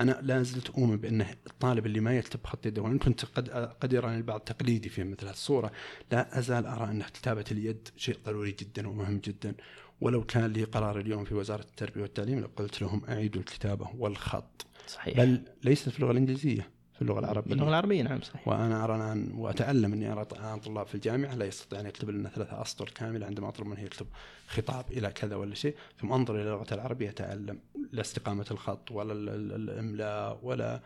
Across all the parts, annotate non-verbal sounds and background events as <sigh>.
أنا لا زلت أؤمن بأن الطالب اللي ما يكتب خط يده وإن كنت قد قد يراني البعض تقليدي في مثل الصورة لا أزال أرى أن كتابة اليد شيء ضروري جدا ومهم جدا. ولو كان لي قرار اليوم في وزارة التربية والتعليم لقلت لهم أعيدوا الكتابة والخط. صحيح. بل ليست في اللغة الإنجليزية. في اللغة العربيه باللغة العربية نعم صحيح وأنا أرى الآن وأتألم أني أرى طلاب في الجامعة لا يستطيع أن يكتب لنا ثلاثة أسطر كاملة عندما أطلب منه يكتب خطاب إلى كذا ولا شيء ثم أنظر إلى اللغة العربية أتألم لا استقامة الخط ولا ال- ال- الإملاء ولا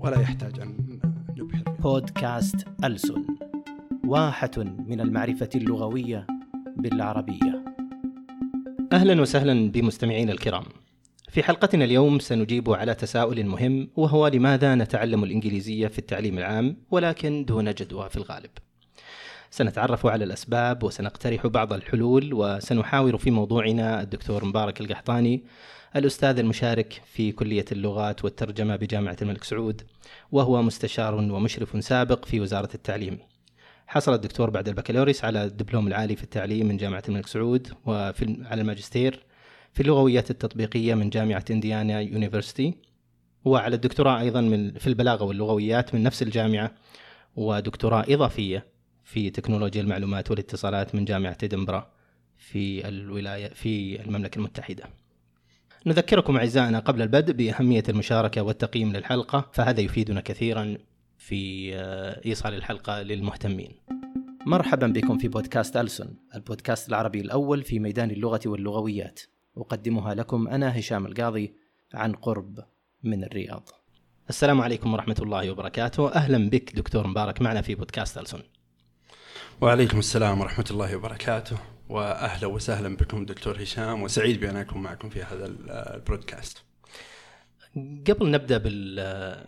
ولا يحتاج أن نبحر فيه. بودكاست ألسن واحة من المعرفة اللغوية بالعربية أهلا وسهلا بمستمعينا الكرام. في حلقتنا اليوم سنجيب على تساؤل مهم وهو لماذا نتعلم الإنجليزية في التعليم العام ولكن دون جدوى في الغالب. سنتعرف على الأسباب وسنقترح بعض الحلول وسنحاور في موضوعنا الدكتور مبارك القحطاني الأستاذ المشارك في كلية اللغات والترجمة بجامعة الملك سعود وهو مستشار ومشرف سابق في وزارة التعليم. حصل الدكتور بعد البكالوريوس على الدبلوم العالي في التعليم من جامعة الملك سعود وفي على الماجستير في اللغويات التطبيقية من جامعة إنديانا يونيفرسيتي وعلى الدكتوراه أيضا من في البلاغة واللغويات من نفس الجامعة ودكتوراه إضافية في تكنولوجيا المعلومات والاتصالات من جامعة إدنبرا في الولاية في المملكة المتحدة. نذكركم أعزائنا قبل البدء بأهمية المشاركة والتقييم للحلقة فهذا يفيدنا كثيرا في آه، إيصال الحلقة للمهتمين. مرحبا بكم في بودكاست ألسن البودكاست العربي الأول في ميدان اللغة واللغويات أقدمها لكم أنا هشام القاضي عن قرب من الرياض. السلام عليكم ورحمة الله وبركاته. أهلا بك دكتور مبارك معنا في بودكاست ألسن. وعليكم السلام ورحمة الله وبركاته وأهلا وسهلا بكم دكتور هشام وسعيد بأن أكون معكم في هذا ال- البرودكاست. قبل نبدأ بال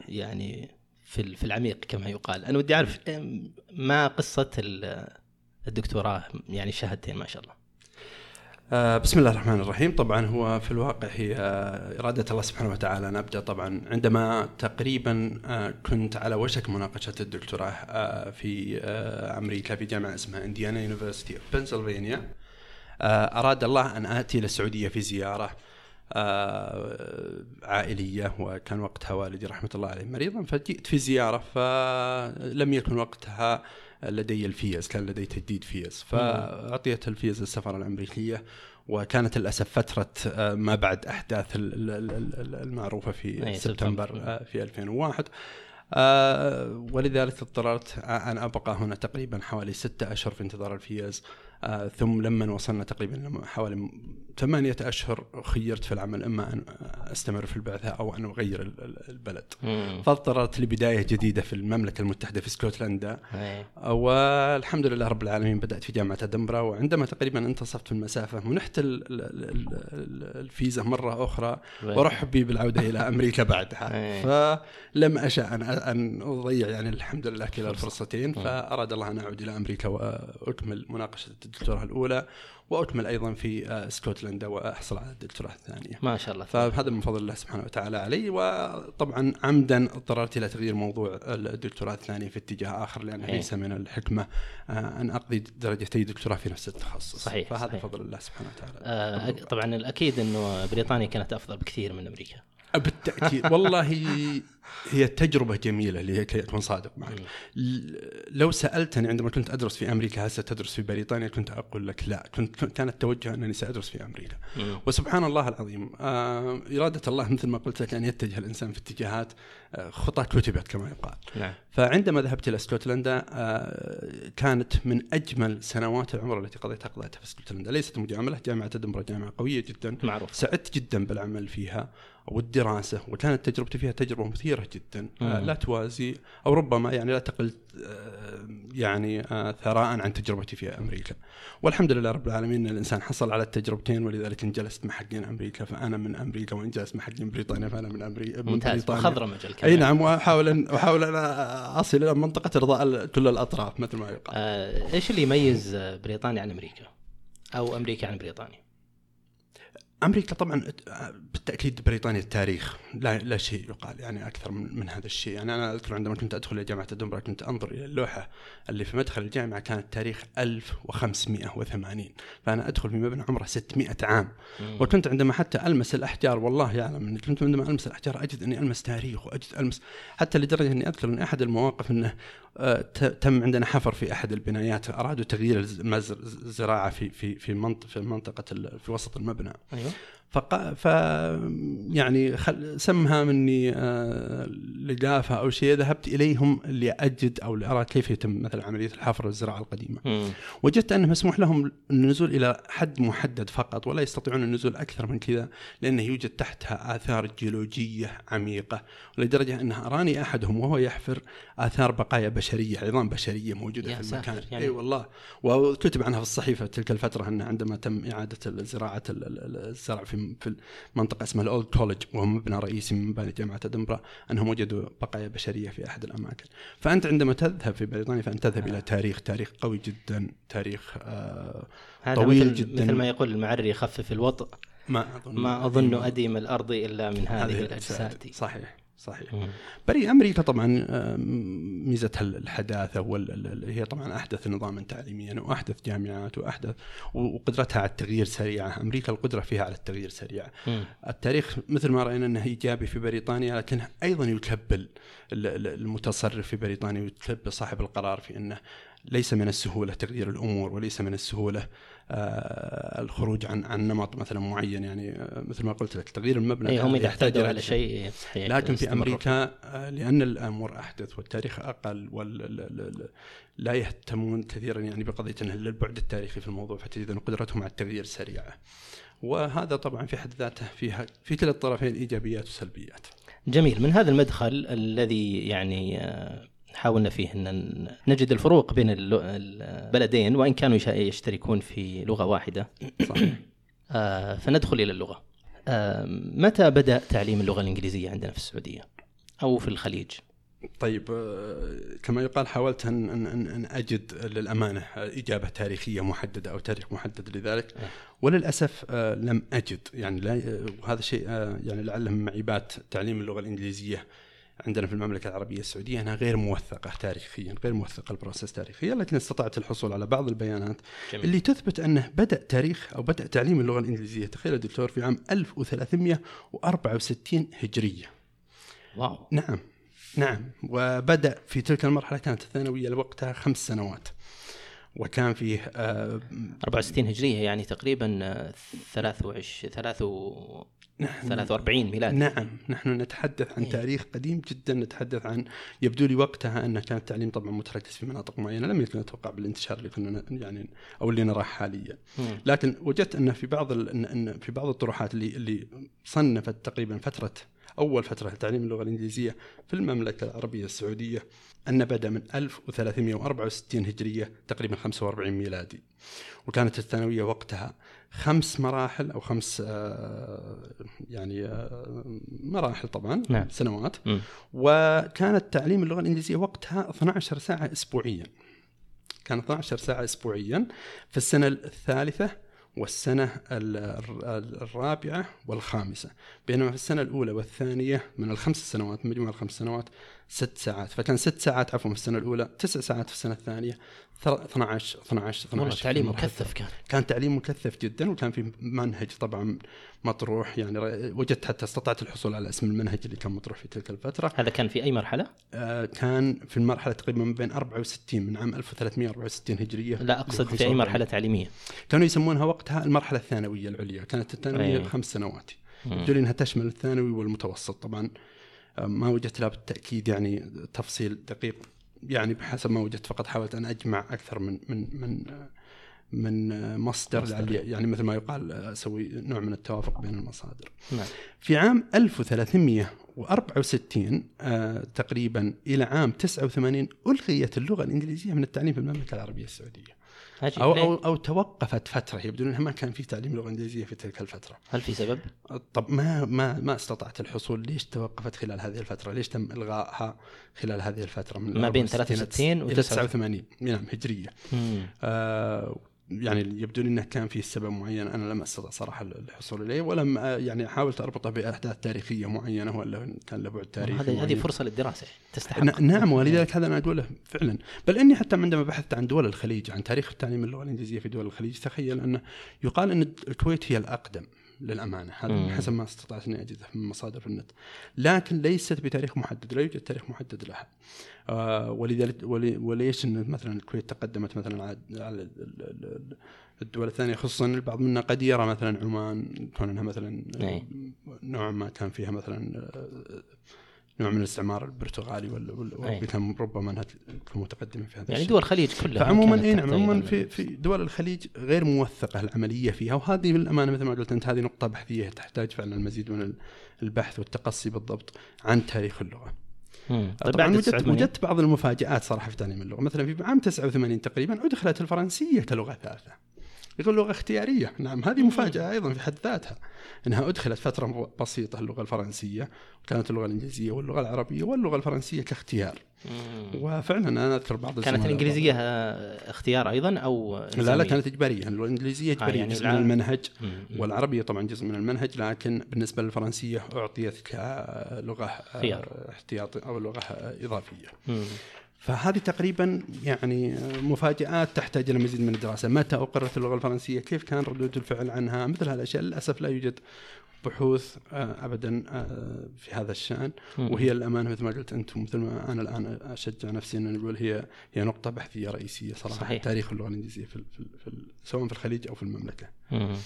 يعني في في العميق كما يقال أنا ودي أعرف أم، ما قصة ال- الدكتوراه؟ يعني شهادتين ما شاء الله. بسم الله الرحمن الرحيم. طبعا هو في الواقع هي آه، إرادة الله سبحانه وتعالى. أن أبدأ طبعا. عندما تقريبا آه، كنت على وشك مناقشة الدكتوراه آه، في آه، أمريكا في جامعة اسمها إنديانا يونيفرسيتي أوف بنسلفانيا آه، أراد الله أن آتي إلى السعودية في زيارة آه، عائلية وكان وقتها والدي رحمة الله عليه مريضا فجئت في زيارة فلم يكن وقتها لدي الفيز كان لدي تجديد فيز. فأعطيت الفيز للسفارة الأمريكية وكانت للأسف فترة آه، ما بعد أحداث ال- ال- ال- ال- المعروفة في سبتمبر. آه، في 2001 آه، ولذلك اضطررت أن أبقى هنا تقريبا حوالي ستة أشهر في انتظار الفيز. ثم لما وصلنا تقريبا حوالي ثمانية أشهر خيرت في العمل إما أن أستمر في البعثة أو أن أغير ال- ال- البلد. مم. فاضطررت لبداية جديدة في المملكة المتحدة في اسكتلندا. والحمد لله رب العالمين بدأت في جامعة أدنبرا وعندما تقريبا انتصفت في المسافة منحت ال- ال- ال- ال- الفيزا مرة أخرى ورحبي بالعودة إلى أمريكا بعدها. <laughs> إيه. فلم أشأ أن أن أضيع يعني الحمد لله كلا الفرصتين فأراد الله أن أعود إلى أمريكا وأكمل مناقشة الدكتوراه الأولى. وأكمل أيضا في آه، اسكتلندا وأحصل على الدكتوراه الثانية. ما شاء الله. فهذا من فضل الله سبحانه وتعالى علي. وطبعا عمدا اضطررت إلى تغيير موضوع الدكتوراه الثانية في اتجاه آخر لأن. ليس من الحكمة آه، أن أقضي درجتي دكتوراه في نفس التخصص. صحيح، فهذا صحيح. فضل الله سبحانه وتعالى. آه، طبعا الأكيد أنه بريطانيا كانت أفضل بكثير من أمريكا. بالتأكيد. والله هي تجربة جميلة لكي أكون صادق معك. لو سألتني عندما كنت أدرس في أمريكا هل ستدرس في بريطانيا؟ كنت أقول لك لا. كنت كان التوجه أنني سأدرس في أمريكا. مم. وسبحان الله العظيم. آه، إرادة الله مثل ما قلت لك أن يتجه الإنسان في اتجاهات آه، خطى كتبت كما يقال. نعم. فعندما ذهبت إلى اسكتلندا آه، كانت من أجمل سنوات العمر التي قضيتها قضيتها في اسكتلندا. ليست مجاملة جامعة أدنبرا جامعة قوية جدا. معروف. سعدت جدا بالعمل فيها والدراسة وكانت تجربتي فيها تجربة مثيرة جدا آه،. لا توازي أو ربما يعني لا تقل آه، يعني آه، ثراء عن تجربتي في أمريكا والحمد لله رب العالمين أن الإنسان حصل على التجربتين ولذلك إن جلست مع حقين أمريكا فأنا من أمريكا وإن جلست مع حقين بريطانيا فأنا من أمريكا من ممتاز بريطانيا. مخضرمة الكلام أي نعم وأحاول أن أحاول أن أصل إلى منطقة إرضاء كل الأطراف مثل ما يقال آه، إيش اللي يميز بريطانيا عن أمريكا؟ أو أمريكا عن بريطانيا؟ أمريكا طبعا بالتأكيد بريطانيا التاريخ لا لا شيء يقال يعني أكثر من, من هذا الشيء. يعني أنا أذكر عندما كنت أدخل إلى جامعة أدنبرا كنت أنظر إلى اللوحة اللي في مدخل الجامعة كانت تاريخ 1580 فأنا أدخل في مبنى عمره 600 عام. مم. وكنت عندما حتى ألمس الأحجار والله يعلم أني كنت عندما ألمس الأحجار أجد أني ألمس تاريخ وأجد ألمس حتى لدرجة أني أذكر أن أحد المواقف أنه تم عندنا حفر في أحد البنايات أرادوا تغيير الزراعه في في في منطقه في منطقة في وسط المبنى أيوه فق... ف يعني خل... سمها مني آه لقافه أو شيء ذهبت إليهم لأجد أو لارى كيف يتم مثلا عملية الحفر والزراعة القديمة. مم. وجدت أنه مسموح لهم النزول إلى حد محدد فقط ولا يستطيعون النزول أكثر من كذا لأنه يوجد تحتها آثار جيولوجية عميقة ولدرجة انه أراني أحدهم وهو يحفر آثار بقايا بشرية عظام بشرية موجودة في المكان. يعني إي والله. وكتب عنها في الصحيفة تلك الفترة انه عندما تم إعادة زراعة الزرع في في منطقه اسمها الاولد كولج وهو مبنى رئيسي من مباني جامعة أدنبرا أنهم وجدوا بقايا بشرية في أحد الأماكن. فأنت عندما تذهب في بريطانيا فأنت تذهب إلى تاريخ تاريخ قوي جدا تاريخ آه طويل مثل جدا. مثل ما يقول المعري يخفف الوطء ما أظن. ما أظن أديم الأرض إلا من هذه, هذه الأجساد. صحيح. صحيح. بري أمريكا طبعا ميزتها الحداثة وال هي طبعا أحدث نظاما تعليميا وأحدث جامعات وأحدث وقدرتها على التغيير سريعه، أمريكا القدرة فيها على التغيير سريعه. التاريخ مثل ما رأينا إنه إيجابي في بريطانيا لكن أيضا يكبل المتصرف في بريطانيا ويكبل صاحب القرار في إنه ليس من السهولة تغيير الأمور وليس من السهولة آه، الخروج عن عن نمط مثلا معين يعني آه، مثل ما قلت لك تغيير المبنى أي هم اذا احتاجوا على شيء لكن في أمريكا آه، لأن الأمور أحدث والتاريخ أقل وال لا يهتمون كثيرا يعني بقضية البعد التاريخي في الموضوع فتجد ان قدرتهم على التغيير سريعه. وهذا طبعا في حد ذاته فيها في كلا الطرفين إيجابيات وسلبيات. جميل من هذا المدخل الذي يعني حاولنا فيه إن نجد الفروق بين البلدين وإن كانوا يشتركون في لغة واحدة. صحيح. آه فندخل إلى اللغة. آه متى بدأ تعليم اللغة الإنجليزية عندنا في السعودية؟ أو في الخليج؟ طيب آه، كما يقال حاولت ان ان ان أجد للأمانة إجابة تاريخية محددة أو تاريخ محدد لذلك. آه. وللأسف آه، لم أجد. يعني لا وهذا شيء يعني لعله من معيبات تعليم اللغة الإنجليزية عندنا في المملكة العربية السعودية أنها غير موثقة تاريخيا، غير موثقة البروسيس تاريخيا، لكن استطعت الحصول على بعض البيانات جميل. اللي تثبت أنه بدأ تاريخ أو بدأ تعليم اللغة الإنجليزية تخيل يا دكتور في عام 1364 هجرية. واو نعم نعم وبدأ في تلك المرحلة كانت الثانوية لوقتها خمس سنوات. وكان فيه آه 64 هجرية يعني تقريبا 23 23 نحن 43 ميلاد. نعم نحن نتحدث عن إيه. تاريخ قديم جدا نتحدث عن يبدو لي وقتها أن كان التعليم طبعا متركز في مناطق معينة لم يكن أتوقع بالانتشار اللي كنا يعني أو اللي نراه حاليا. لكن وجدت أن في بعض أن في بعض الطروحات اللي اللي صنفت تقريبا فترة أول فترة لتعليم اللغة الإنجليزية في المملكة العربية السعودية أن بدأ من 1364 هجرية تقريبا 45 ميلادي وكانت الثانوية وقتها خمس مراحل أو خمس آه، يعني آه، مراحل طبعا نعم. سنوات م. وكانت تعليم اللغة الإنجليزية وقتها 12 ساعة أسبوعيا كان 12 ساعة أسبوعيا في السنة الثالثة والسنة الرابعة والخامسة. بينما في السنة الأولى والثانية من الخمس سنوات مجموع الخمس سنوات ست ساعات. فكان ست ساعات عفوا في السنة الأولى تسع ساعات في السنة الثانية 12 12 12 تعليم مكثف كان. كان تعليم مكثف جدا وكان في منهج طبعا مطروح. يعني وجدت حتى استطعت الحصول على اسم المنهج اللي كان مطروح في تلك الفترة. هذا كان في أي مرحلة؟ آه كان في المرحلة تقريبا من بين 64 من عام 1364 هجرية. لا أقصد في أي مرحلة تعليمية. كانوا يسمونها وقتها المرحلة الثانوية العليا. كانت الثانوية خمس سنوات. يبدو إنها تشمل الثانوي والمتوسط طبعا. ما وجدت لها بالتاكيد يعني تفصيل دقيق يعني بحسب ما وجدت فقط حاولت أن أجمع أكثر من من من من مصدر, مصدر. يعني مثل ما يقال أسوي نوع من التوافق بين المصادر. نعم. في عام 1364 آه تقريبا إلى عام 89 ألغيت اللغة الإنجليزية من التعليم في المملكة العربية السعودية. أو, أو أو توقفت فترة يبدو أنها ما كان في تعليم لغة إنجليزية في تلك الفترة. هل في سبب؟ طب ما ما ما استطعت الحصول، ليش توقفت خلال هذه الفترة؟ ليش تم إلغائها خلال هذه الفترة من ما بين 63 و 89 نعم هجرية. آه يعني يبدو لي إنه كان في سبب معين أنا لم أستطع صراحة الحصول إليه ولم يعني حاولت أربطه بأحداث تاريخية معينة ولا كان له بعد تاريخي هذه هذه. فرصة للدراسة تستحق. نعم ولذلك هذا أنا أقوله فعلا. بل إني حتى عندما بحثت عن دول الخليج عن تاريخ تعليم اللغة الإنجليزية في دول الخليج تخيل انه يقال إن الكويت هي الأقدم. للأمانة هذا. حسب ما استطعت إني أجده من مصادر في النت لكن ليست بتاريخ محدد لا يوجد تاريخ محدد لها آه ولذلك ولي- وليش مثلا الكويت تقدمت مثلا على على ال- ال- ال- الدول الثانية خصوصا البعض منا قد يرى مثلا عمان كونها مثلا أي. نوعا ما كان فيها مثلا آه، نوع من الاستعمار البرتغالي ولا كان ربما إنها تكون متقدمة في هذا يعني الشيء. دول الخليج كلها فعموما كانت اي نعم عموما في في دول الخليج غير موثقة العملية فيها وهذه بالأمانة مثل ما قلت أنت هذه نقطة بحثية تحتاج فعلا المزيد من البحث والتقصي بالضبط عن تاريخ اللغة. طيب طبعا وجدت 89 وجدت بعض المفاجآت صراحة في تعليم اللغة مثلا في عام 89 تقريبا ادخلت الفرنسية كلغه ثالثة. يقول لغة اختيارية، نعم هذه مفاجأة أيضا في حد ذاتها إنها أدخلت فترة بسيطة اللغة الفرنسية وكانت اللغة الإنجليزية واللغة العربية واللغة الفرنسية كاختيار. وفعلا أنا أذكر بعض كانت الإنجليزية آه، اختيار أيضا أو لا لا؟ كانت إجبارية اللغة الإنجليزية اجباريه يعني جزء من المنهج مم. والعربية طبعا جزء من المنهج لكن بالنسبة للفرنسية اعطيت كلغه آه، خيار. احتياطي أو لغة آه، إضافية. مم. فهذه تقريبا يعني مفاجآت تحتاج إلى مزيد من الدراسة، متى أقرت اللغة الفرنسية؟ كيف كان ردود الفعل عنها؟ مثل هذه الاشياء للأسف لا يوجد بحوث آه، ابدا آه، في هذا الشأن. وهي الامانه مثل ما قلت انت مثل ما أنا الآن أشجع نفسي أن نقول هي هي نقطة بحثية رئيسية صراحة صحيح. تاريخ اللغة الإنجليزية في, في, في سواء في الخليج أو في المملكة. مم.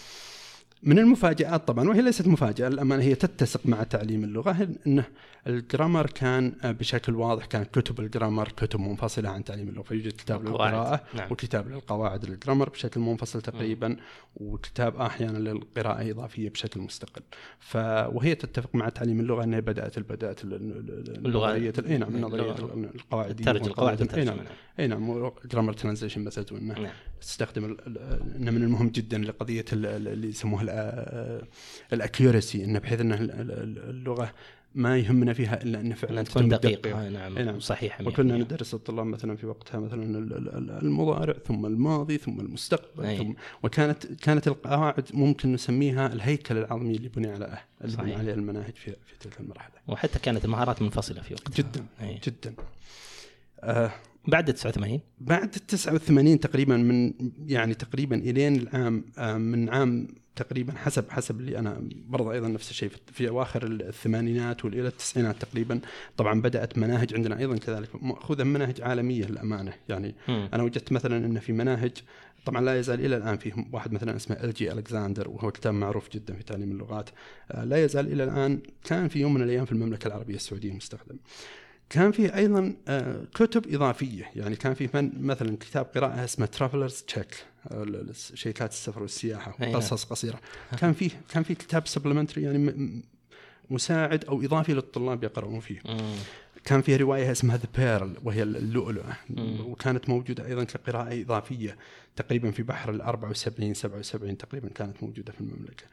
من المفاجآت طبعا وهي ليست مفاجأة الأمانة هي تتسق مع تعليم اللغة أنه ال grammar كان بشكل واضح كانت كتب ال grammar كتب منفصلة عن تعليم اللغة فيوجد كتاب. للقراءة نعم. وكتاب للقواعد الجرامر بشكل منفصل تقريبا وكتاب أحيانا للقراءة إضافية بشكل مستقل ف وهي تتفق مع تعليم اللغة أنها بدأت النظرية ال- أي نعم النظرية القواعدية ترجم القواعد أي نعم والترجمة. إي نعم grammar translation method وإنه نعم. تستخدم إنه من المهم جدا ال- اللي يسموها الاكيورسي انه بحيث إن ال- ال- اللغة ما يهمنا فيها إلا إن فعلا تكون دقيقة نعم نعم. صحيحة وكنا 100%. ندرس الطلاب مثلا في وقتها مثلا ال- ال- ال- المضارع ثم الماضي ثم المستقبل أي. ثم وكانت كانت القواعد ممكن نسميها الهيكل العظمي اللي بني على اللي بني صحيح. عليه المناهج في في تلك المرحلة وحتى كانت المهارات منفصلة في وقتها جدا أي. جدا آه بعد 89 بعد ال 89 تقريبا من يعني تقريبا إلين العام آه، من عام تقريبا حسب حسب اللي أنا برضه أيضا نفس الشيء في- أواخر الثمانينات والى التسعينات تقريبا. طبعا بدأت مناهج عندنا أيضا كذلك مأخوذة من مناهج عالمية للأمانة. يعني مم. أنا وجدت مثلا إن في مناهج طبعا لا يزال إلى الآن فيه واحد مثلا اسمه L. G. Alexander وهو كتاب معروف جدا في تعليم اللغات. آه، لا يزال إلى الآن كان في يوم من الأيام في المملكة العربية السعودية مستخدم. كان فيه أيضا آه، كتب إضافية يعني كان فيه من مثلا كتاب قراءة اسمه Travelers Cheque شيكات السفر والسياحة نعم. وقصص قصيرة كان فيه كان فيه كتاب supplementary يعني مساعد أو إضافي للطلاب يقرؤون فيه. كان في رواية اسمها The Pearl وهي اللؤلؤة. وكانت موجودة أيضا كقراءة إضافية تقريبا في بحر ال 74 77 تقريبا كانت موجودة في المملكة.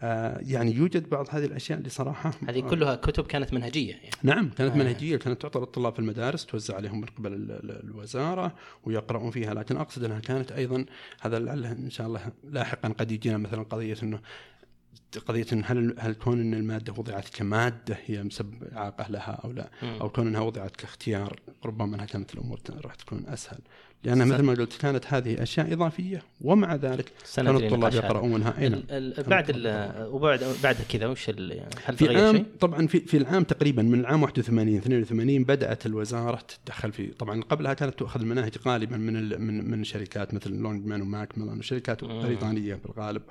آه يعني يوجد بعض هذه الأشياء اللي صراحة هذه كلها كتب كانت منهجية يعني. نعم كانت آه. منهجية كانت تعطى للطلاب في المدارس توزع عليهم من قبل ال- ال- الوزارة ويقرؤون فيها لكن أقصد أنها كانت أيضا هذا لعله إن شاء الله لاحقا قد يجينا مثلا قضية إنه قضية إن هل هل كون إن المادة وضعت كمادة هي مسبب اعاقه لها أو لا مم. أو كون إنها وضعت كاختيار ربما إنها كانت الأمور راح تكون أسهل لأن مثل. ما قلت كانت هذه أشياء إضافية ومع ذلك كانوا الطلاب. يقرؤونها أي نعم بعد وبعد بعد كذا وش هل في تغير عام شيء؟ طبعا في في العام تقريبا من العام 81 82 بدأت الوزارة تتدخل في طبعا قبلها كانت تؤخذ المناهج غالبا من من من شركات مثل لونج مان وماك ميلان وشركات مم. بريطانية بالغالب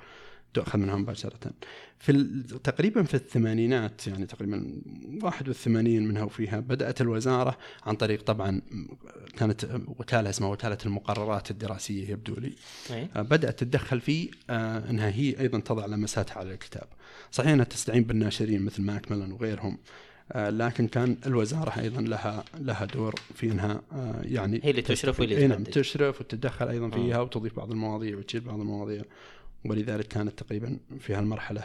تؤخذ منها مباشرة. في تقريبا في الثمانينات يعني تقريبا 81 منها وفيها بدأت الوزارة عن طريق طبعا كانت وكالة اسمها وكالة المقررات الدراسية يبدو لي أي. آه، بدأت تتدخل في آه، أنها هي أيضا تضع لمساتها على الكتاب صحيح أنها تستعين بالناشرين مثل ماك ميلان وغيرهم آه، لكن كان الوزارة أيضا لها لها دور في أنها آه، يعني هي اللي تشرف واللي إيه نعم. تشرف وتتدخل أيضا آه. فيها وتضيف بعض المواضيع وتشيل بعض المواضيع ولذلك كانت تقريبا في هالمرحلة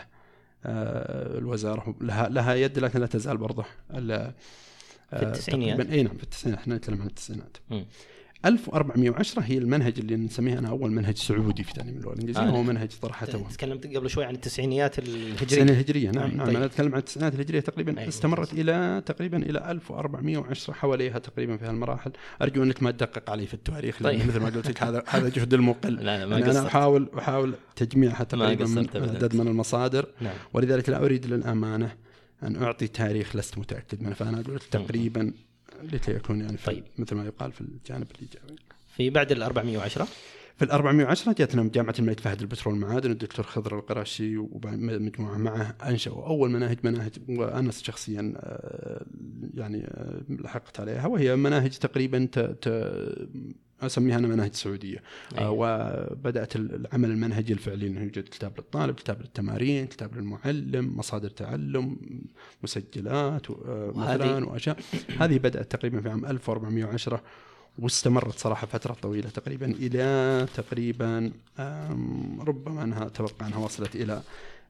آه، الوزارة لها لها يد لكن لا تزال برضه في التسعينيات. تقريباً- إي نعم في التسعينات إحنا نتكلم عن التسعينات. 1410 هي المنهج اللي نسميه أنا أول منهج سعودي في تعليم اللغة الإنجليزية آه. هو منهج طرحته تكلمت قبل شوي عن التسعينيات السنة الهجريه الهجرية نعم أي، نعم طيب. أنا أتكلم عن التسعينات الهجرية تقريبا أي، استمرت إلى تقريبا إلى 1410 حواليها تقريبا في هالمراحل. أرجو أنك ما تدقق علي في التاريخ لأن طيب. مثل ما قلت لك هذا <laughs> هذا جهد المقل. لا لا ما يعني أنا أحاول أحاول تجميعها ما تقريبا من. عدد من المصادر. نعم. ولذلك لا أريد للأمانة أن أعطي تاريخ لست متأكد منه. فأنا أقول لك تقريبا لكي يكون يعني في طيب. مثل ما يقال في الجانب الإيجابي. في بعد ال 410 في ال 410 جاتنا جامعة الملك فهد للبترول والمعادن الدكتور خضر القراشي ومجموعة معه أنشأوا أول مناهج مناهج وأنا شخصيا آه، يعني آه، لحقت عليها وهي مناهج تقريبا ت ت أسميها أنا مناهج سعوديه. آه، وبدأت العمل المنهجي الفعلي إنه يوجد كتاب للطالب، كتاب للتمارين، كتاب للمعلم، مصادر تعلم، مسجلات آه، مثلا وأشياء. هذه بدأت تقريبا في عام 1410 واستمرت صراحة فترة طويلة تقريبا إلى تقريبا ربما أنها أتوقع أنها وصلت إلى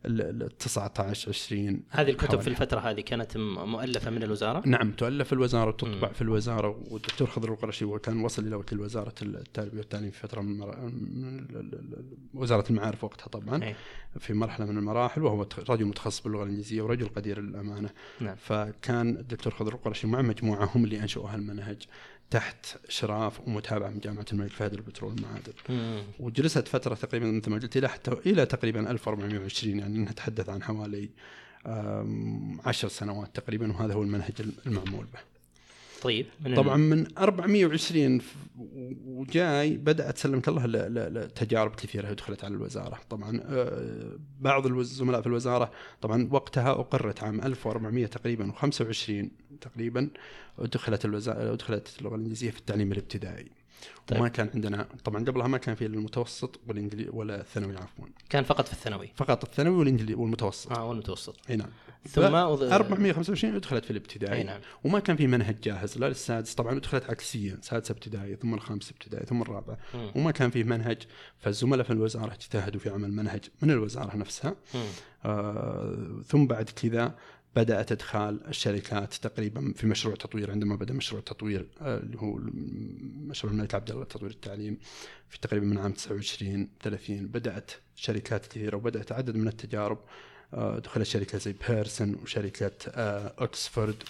ال ال 19 20 هذه الكتب في. الفترة هذه كانت مؤلفة من الوزارة نعم تؤلف في الوزاره وتطبع. في الوزارة والدكتور خضر القرشي وكان وصل إلى وكيل وزارة التربية والتعليم في فترة من, ال- وزارة المعارف وقتها طبعا أي. في مرحلة من المراحل وهو رجل متخصص باللغة الإنجليزية ورجل قدير للأمانة نعم فكان الدكتور خضر القرشي مع مجموعة هم اللي انشأوا هالمنهج تحت اشراف ومتابعه من جامعة الملك فهد للبترول والمعادن. وجلست فترة تقريبا مثل ما قلت إلى حتى إلى تقريبا 1420 يعني نتحدث عن حوالي عشر سنوات تقريبا وهذا هو المنهج المعمول به. طيب من طبعا من 420 ف- وجاي بدأت سلمك الله لتجارب كثيرة دخلت على الوزارة، طبعا آه، بعض الزملاء في الوزارة طبعا وقتها أقرت عام 1400 تقريبا و25 تقريبا دخلت الوزاره دخلت اللغة الإنجليزية في التعليم الابتدائي. طيب. وما كان عندنا طبعا قبلها ما كان في المتوسط والانجليزي ولا الثانوي عفوا. كان فقط في الثانوي. فقط الثانوي والانجليزي والمتوسط. آه والمتوسط. أي نعم. ثم أض- 425 دخلت في الابتدائي. أي نعم. وما كان في منهج جاهز لا للسادس طبعا دخلت عكسيا سادس ابتدائي ثم الخامس ابتدائي ثم الرابع. مم. وما كان في منهج فالزملاء في الوزارة اجتهدوا في عمل منهج من الوزارة نفسها. آه ثم بعد كذا بدأت إدخال الشركات تقريبا في مشروع تطوير عندما بدأ مشروع تطوير آه اللي هو مشروع الملك عبد الله لتطوير التعليم في تقريبا من عام 29 30 بدأت شركات كثيرة وبدأت عدد من التجارب. آه دخلت شركة زي بيرسون وشركة اوكسفورد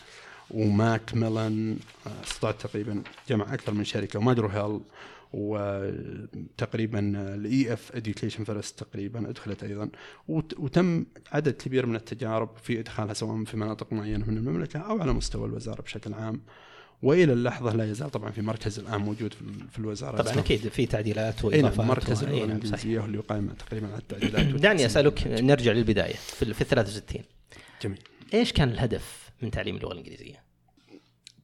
آه، استطاعت تقريبا جمع أكثر من شركة. و McGraw Hill وتقريبا ال EF Education First تقريبا أدخلت أيضا وت- وتم عدد كبير من التجارب في إدخالها سواء في مناطق معينة من المملكة أو على مستوى الوزارة بشكل عام وإلى اللحظة لا يزال طبعا في مركز الآن موجود في ال- في الوزارة طبعا أكيد في تعديلات أي وإضافات نعم مركز نعم، صحيح. الانجليزيه هو اللي قايم تقريبا على التعديلات دعني. أسألك نرجع للبداية في ال- في ال 63 جميل إيش كان الهدف من تعليم اللغة الإنجليزية؟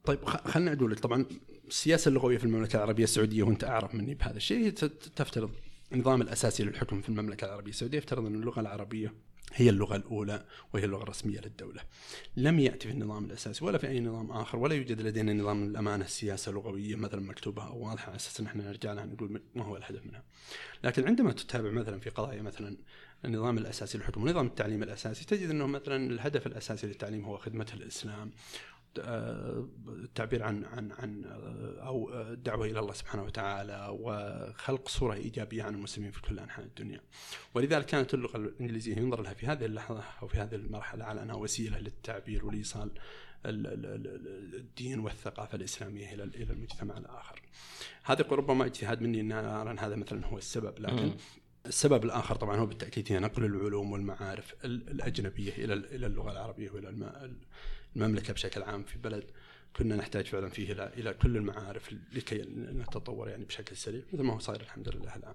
طيب خ- خليني أقول لك طبعا السياسة اللغويه في المملكة العربية السعودية وأنت أعرف مني بهذا الشيء تفترض النظام الأساسي للحكم في المملكة العربية السعودية يفترض أن اللغة العربية هي اللغة الأولى وهي اللغة الرسمية للدولة. لم يأتي في النظام الأساسي ولا في أي نظام آخر ولا يوجد لدينا نظام الأمانة السياسة لغوية مثلا مكتوبة أو واضحة على أساس ان إحنا نرجع لها نقول ما هو الهدف منها. لكن عندما تتابع مثلا في قضايا مثلا النظام الأساسي للحكم ونظام التعليم الأساسي تجد أنه مثلا الهدف الأساسي للتعليم هو خدمة الإسلام التعبير عن عن عن أو الدعوه إلى الله سبحانه وتعالى وخلق صورة إيجابية عن المسلمين في كل أنحاء الدنيا. ولذلك كانت اللغة الإنجليزية ينظر لها في هذه اللحظة أو في هذه المرحلة على أنها وسيلة للتعبير ولايصال ال- ال- ال- الدين والثقافة الإسلامية إلى إلى المجتمع الآخر. هذا ربما اجتهاد مني ان أرى أن هذا مثلا هو السبب لكن. السبب الآخر طبعا هو بالتأكيد هي نقل العلوم والمعارف ال- الأجنبية إلى ال- إلى اللغة العربية وإلى المملكة بشكل عام في بلد كنا نحتاج فعلا فيه إلى إلى كل المعارف لكي نتطور يعني بشكل سريع مثل ما هو صاير الحمد لله الآن.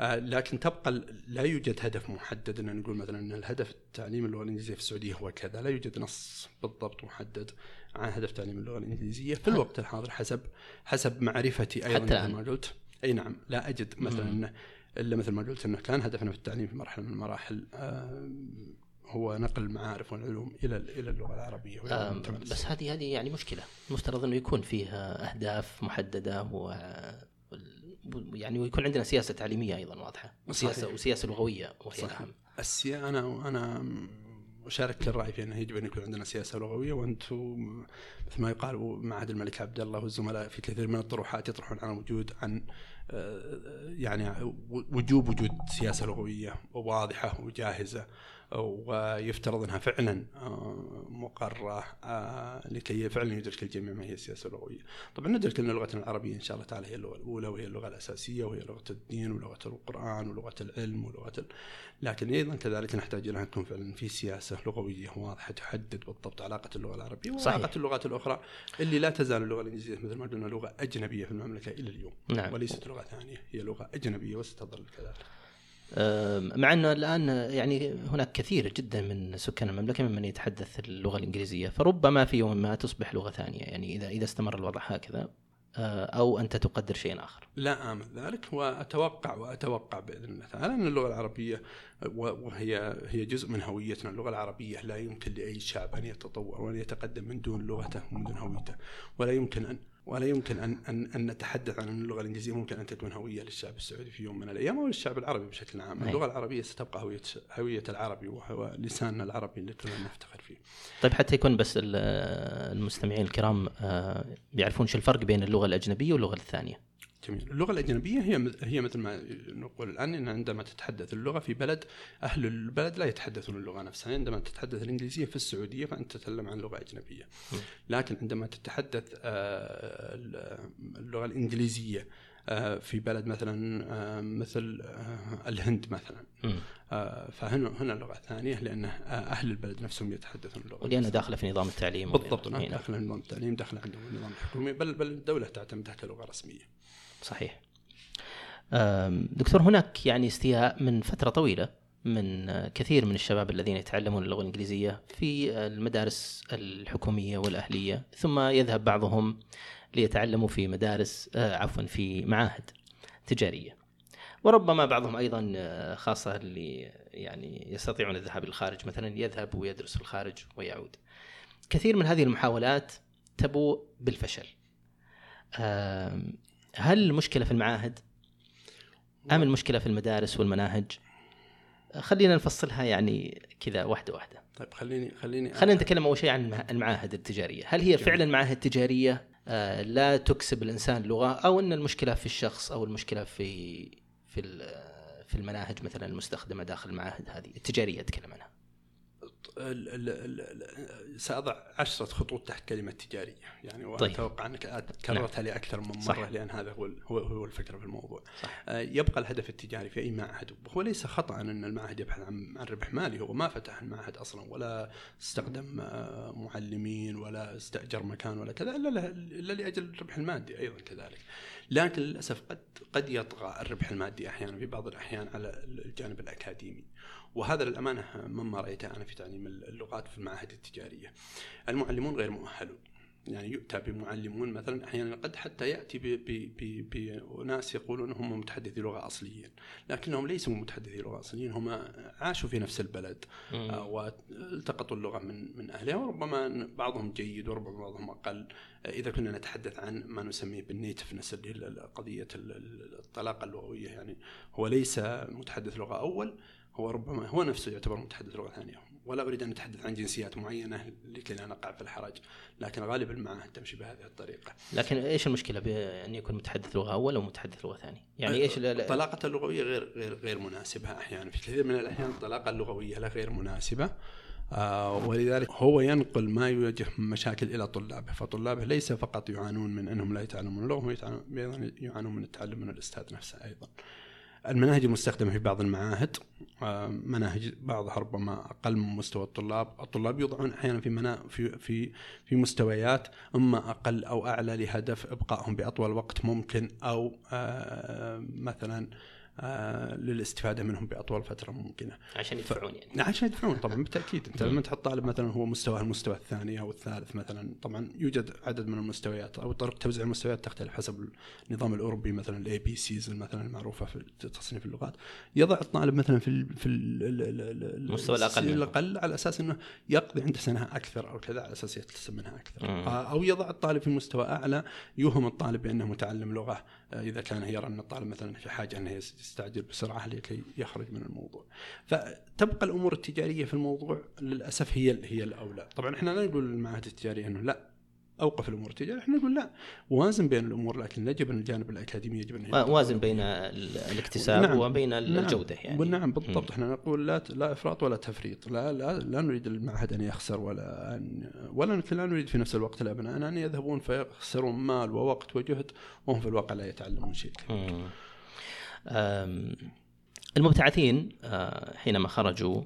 آه لكن تبقى لا يوجد هدف محدد إن نقول مثلا إن الهدف تعليم اللغة الإنجليزية في السعودية هو كذا، لا يوجد نص بالضبط محدد عن هدف تعليم اللغة الإنجليزية في الوقت الحاضر حسب حسب معرفتي أيضا حتى مثل. ما قلت أي نعم لا أجد مثلا. انه إلا مثل ما قلت إنه كان هدفنا في التعليم في مرحلة من المراحل آه هو نقل المعارف والعلوم إلى إلى اللغة العربية بس هذه هذه يعني مشكلة. المفترض إنه يكون فيها أهداف محددة و يعني ويكون عندنا سياسة تعليمية أيضا واضحة. وسياسه صحيح. وسياسة لغوية وهي. الاهم السيا أنا أنا وشاركت الراي في أنه يجب أن يكون عندنا سياسة لغوية وأنتم مثل ما يقال معهد الملك عبد الله والزملاء في كثير من الطروحات يطرحون عن وجود عن يعني وجوب وجود سياسة لغوية واضحة وجاهزة. ويفترض إنها فعلا آه، مقرره آه، لكي فعلا يدرك الجميع ما هي السياسة اللغوية. طبعا ندرك أن لغتنا العربية إن شاء الله تعالى هي اللغة الأولى وهي اللغة الأساسية وهي لغة الدين ولغة القرآن ولغة العلم ولغة ال... لكن أيضا كذلك نحتاج إلى أن تكون فعلا في سياسة لغوية واضحة تحدد بالضبط علاقة اللغة العربية وعلاقة اللغات الأخرى اللي لا تزال اللغة الإنجليزية مثل ما قلنا لغة أجنبية في المملكة إلى اليوم نعم. وليست لغة ثانية هي لغة أجنبية وستظل كذلك. مع إنه الآن يعني هناك كثير جدا من سكان المملكة ممن يتحدث اللغة الإنجليزية فربما في يوم ما تصبح لغة ثانية يعني إذا إذا استمر الوضع هكذا آه، أو أنت تقدر شيء آخر. لا آمن ذلك وأتوقع وأتوقع بإذن الله تعالى أن اللغة العربية وهي هي جزء من هويتنا، اللغة العربية لا يمكن لأي شعب أن يتطور وأن يتقدم من دون لغته ومن دون هويته، ولا يمكن أن ولا يمكن ان ان أن نتحدث عن أن اللغة الإنجليزية ممكن أن تكون هوية للشعب السعودي في يوم من الأيام أو للشعب العربي بشكل عام، اللغة العربية ستبقى هوية هوية العربي وهو لساننا العربي اللي كلنا نفتخر فيه. طيب حتى يكون بس المستمعين الكرام آه، يعرفون شو الفرق بين اللغة الأجنبية واللغة الثانية. جميل. اللغة الأجنبية هي هي مثل ما نقول الآن إن عندما تتحدث اللغة في بلد أهل البلد لا يتحدثون اللغة نفسها. عندما تتحدث الإنجليزية في السعودية فأنت تتكلم عن لغة أجنبية. لكن عندما تتحدث آه، اللغة الإنجليزية آه، في بلد مثلا آه، مثل الهند مثلا. فهنا هنا لغة ثانية لأن أهل البلد نفسهم يتحدثون اللغة ولانها داخله في نظام التعليم بالضبط نعم داخله في نظام التعليم داخله عندهم النظام الحكومي. بل بل الدولة تعتمدها كلغه رسمية. صحيح. دكتور هناك يعني استياء من فترة طويلة من كثير من الشباب الذين يتعلمون اللغة الإنجليزية في المدارس الحكومية والأهلية ثم يذهب بعضهم ليتعلموا في مدارس آه، عفوا في معاهد تجارية. وربما بعضهم أيضا آه، خاصة اللي يعني يستطيعون الذهاب للخارج مثلا يذهب ويدرس في الخارج ويعود. كثير من هذه المحاولات تبوء بالفشل. هل المشكلة في المعاهد؟ أم المشكلة في المدارس والمناهج؟ خلينا نفصلها يعني كذا واحدة واحدة. طيب خليني خليني خلينا نتكلم أول شيء عن المعاهد التجارية. هل هي فعلا معاهد تجارية؟ آه، لا تكسب الإنسان لغة أو إن المشكلة في الشخص أو المشكلة في في في المناهج مثلا المستخدمة داخل المعاهد هذه التجارية أتكلم عنها. سأضع عشرة خطوط تحت كلمة تجارية. يعني وأتوقع طيب. انك كررتها لي أكثر من مرة صح. لأن هذا هو هو هو الفكرة في الموضوع. صح. آه، يبقى الهدف التجاري في أي معهد؟ هو ليس خطأ أن المعهد يبحث عن عن ربح مالي. هو ما فتح المعهد أصلا ولا استخدم آه، معلمين ولا استأجر مكان ولا كذا إلا إلا لأجل الربح المادي أيضا كذلك. لكن للأسف قد قد يطغى الربح المادي أحيانا في بعض الأحيان على الجانب الأكاديمي. وهذا للأمانة مما رأيته أنا في تعليم اللغات في المعاهد التجارية. المعلمون غير مؤهلون. يعني يؤتى بمعلمون مثلا أحيانا قد حتى يأتي بناس يقولون هم متحدثي لغة اصليين، لكنهم ليسوا متحدثي لغة اصليين هم عاشوا في نفس البلد آه، والتقطوا اللغة من من أهلها وربما بعضهم جيد وربما بعضهم أقل إذا كنا نتحدث عن ما نسميه بالنيتفنس اللي قضية الطلاقة اللغوية يعني هو ليس متحدث لغة أول هو ربما هو نفسه يعتبر متحدث لغة ثانية ولا أريد أن أتحدث عن جنسيات معينة لكي لا نقع في الحرج لكن غالبا المعاهد تمشي بهذه الطريقة. لكن إيش المشكلة بأن يكون متحدث لغة أول أو متحدث لغة ثانية؟ يعني إيش الطلاقة اللغوية غير غير غير مناسبة أحيانا. في كثير من الأحيان الطلاقة اللغوية لا غير مناسبة آه ولذلك هو ينقل ما يواجه مشاكل إلى طلابه، فطلابه ليس فقط يعانون من أنهم لا يتعلمون اللغة هم أيضا يعانون من التعلم من الأستاذ نفسه أيضا. المناهج المستخدمة في بعض المعاهد آه، مناهج بعضها ربما أقل من مستوى الطلاب، الطلاب يوضعون أحيانا في منا في في في مستويات إما أقل أو أعلى لهدف إبقائهم بأطول وقت ممكن أو آه، مثلا للاستفادة منهم بأطول فترة ممكنة. عشان يدفعون يعني. عشان يدفعون طبعا <laughs> بالتأكيد. أنت لما تحط طالب مثلا هو مستوى المستوى الثاني أو الثالث مثلا طبعا يوجد عدد من المستويات. أو طرق توزيع المستويات تختلف حسب النظام الأوروبي مثلا ال ABCs مثلا المعروفة في تصنيف اللغات. يضع الطالب مثلا في في المستوى الأقل الأقل على أساس إنه يقضي عنده سنة أكثر أو كذا على أساس يكتسب منها أكثر. أو يضع الطالب في مستوى أعلى يوهم الطالب بأنه متعلم لغة. آه، إذا كان يرى ان الطالب مثلا في حاجة انه يستعجل بسرعة لكي يخرج من الموضوع. فتبقى الأمور التجارية في الموضوع للأسف هي هي الأولى، طبعا إحنا لا نقول للمعاهد التجارية إنه لا أوقف الأمور التجاريه، إحنا نقول لا وازن بين الأمور لكن يجب ان الجانب الأكاديمي يجب ان وازن بين الاكتساب نعم. وبين نعم. الجودة يعني. نعم بالضبط. إحنا نقول لا لا إفراط ولا تفريط، لا لا لا نريد المعهد أن يخسر ولا ان ولا لا نريد في نفس الوقت الأبناء أن يذهبون فيخسرون مال ووقت وجهد وهم في الواقع لا يتعلمون شيء. المبتعثين آه، حينما خرجوا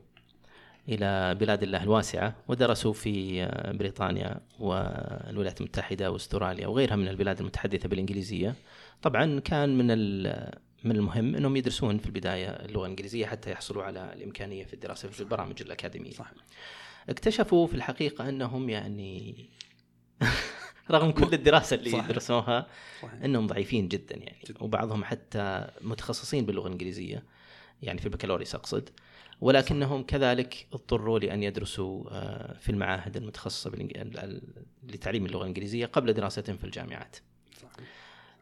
إلى بلاد الله الواسعة ودرسوا في بريطانيا والولايات المتحدة وأستراليا وغيرها من البلاد المتحدثة بالإنجليزية طبعا كان من من المهم إنهم يدرسون في البداية اللغة الإنجليزية حتى يحصلوا على الإمكانية في الدراسة في البرامج الأكاديمية. صح. اكتشفوا في الحقيقة إنهم يعني <laughs> رغم كل الدراسة اللي صحيح. درسوها صحيح. إنهم ضعيفين جدا يعني جدا. وبعضهم حتى متخصصين باللغة الإنجليزية يعني في البكالوريوس أقصد ولكنهم كذلك اضطروا لأن يدرسوا آه، في المعاهد المتخصصة لتعليم اللغة الإنجليزية قبل دراستهم في الجامعات.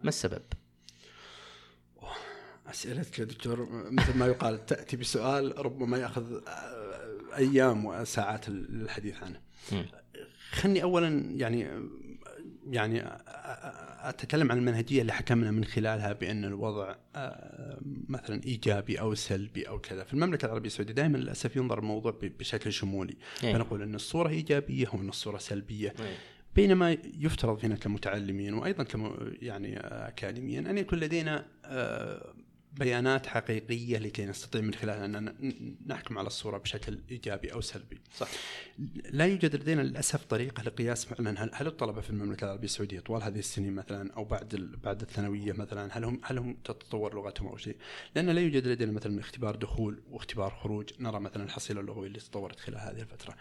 ما السبب؟ أسئلتك يا دكتور مثل ما يقال تأتي بسؤال ربما يأخذ آه، أيام وساعات للحديث عنه. خلني اولا يعني يعني أتكلم عن المنهجية اللي حكمنا من خلالها بأن الوضع مثلا إيجابي أو سلبي أو كذا، في المملكة العربية السعودية دائما للأسف ينظر الموضوع بشكل شمولي، أيه. فنقول أن الصورة إيجابية وأن الصورة سلبية. أيه. بينما يفترض فينا كمتعلمين وأيضا كم يعني اكاديميا أن يكون لدينا بيانات حقيقية لكي نستطيع من خلالها أن نحكم على الصورة بشكل إيجابي أو سلبي. صح. لا يوجد لدينا للأسف طريقة لقياس فعلا هل, هل الطلبة في المملكة العربية السعودية طوال هذه السنين مثلا أو بعد بعد الثانوية مثلا هل هم هل هم تتطور لغتهم أو شيء؟ لأن لا يوجد لدينا مثلا اختبار دخول واختبار خروج نرى مثلا الحصيلة اللغوية اللي تطورت خلال هذه الفترة.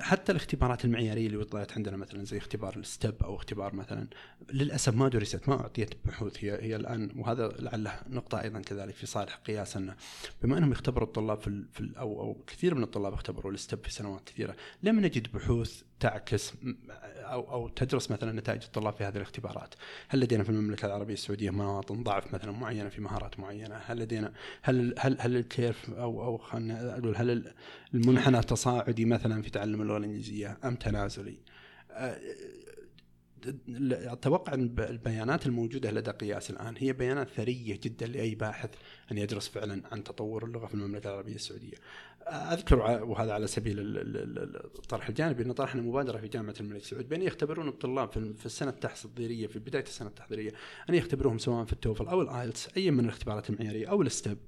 حتى الاختبارات المعيارية اللي طلعت عندنا مثلا زي اختبار الستب أو اختبار مثلا للأسف ما درست ما أعطيت بحوث هي هي الآن وهذا لعله نقطة أيضا كذلك في صالح قياس أنه بما أنهم يختبروا الطلاب في, في أو أو كثير من الطلاب اختبروا الستب في سنوات كثيرة لم نجد بحوث تعكس أو أو تدرس مثلا نتائج الطلاب في هذه الاختبارات، هل لدينا في المملكة العربية السعودية مواطن ضعف مثلا معينة في مهارات معينة؟ هل لدينا هل هل هل الكيرف أو أو خلينا أقول هل المنحنى تصاعدي مثلا في تعلم اللغة الإنجليزية أم تنازلي؟ أتوقع أن البيانات الموجودة لدى قياس الآن هي بيانات ثرية جدا لأي باحث أن يدرس فعلا عن تطور اللغة في المملكة العربية السعودية. أذكر وهذا على سبيل الطرح الجانبي أن طرحنا مبادرة في جامعة الملك سعود بأن يختبرون الطلاب في السنة التحضيريه في بداية السنة التحضيريه أن يختبروهم سواء في التوفل أو الآيلتس أي من الاختبارات المعيارية أو الستب.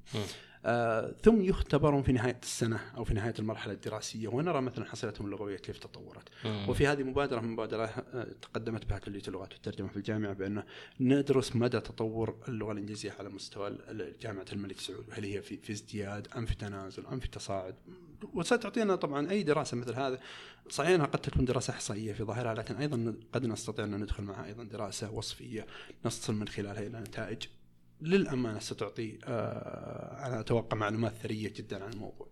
آه ثم يختبرون في نهاية السنة أو في نهاية المرحلة الدراسية ونرى مثلا حصيلتهم اللغوية كيف تطورت. مم. وفي هذه مبادرة مبادرة آه، تقدمت بها كلية اللغات والترجمة في الجامعة بأنه ندرس مدى تطور اللغة الإنجليزية على مستوى جامعة الملك سعود هل هي في في ازدياد أم في تنازل أم في تصاعد وستعطينا طبعا أي دراسة مثل هذا صحيح أنها قد تكون دراسة إحصائية في ظاهرها لكن أيضا قد نستطيع أن ندخل معها أيضا دراسة وصفية نصل من خلالها إلى نتائج للأمانة ستعطي آه أنا أتوقع معلومات ثرية جدا عن الموضوع.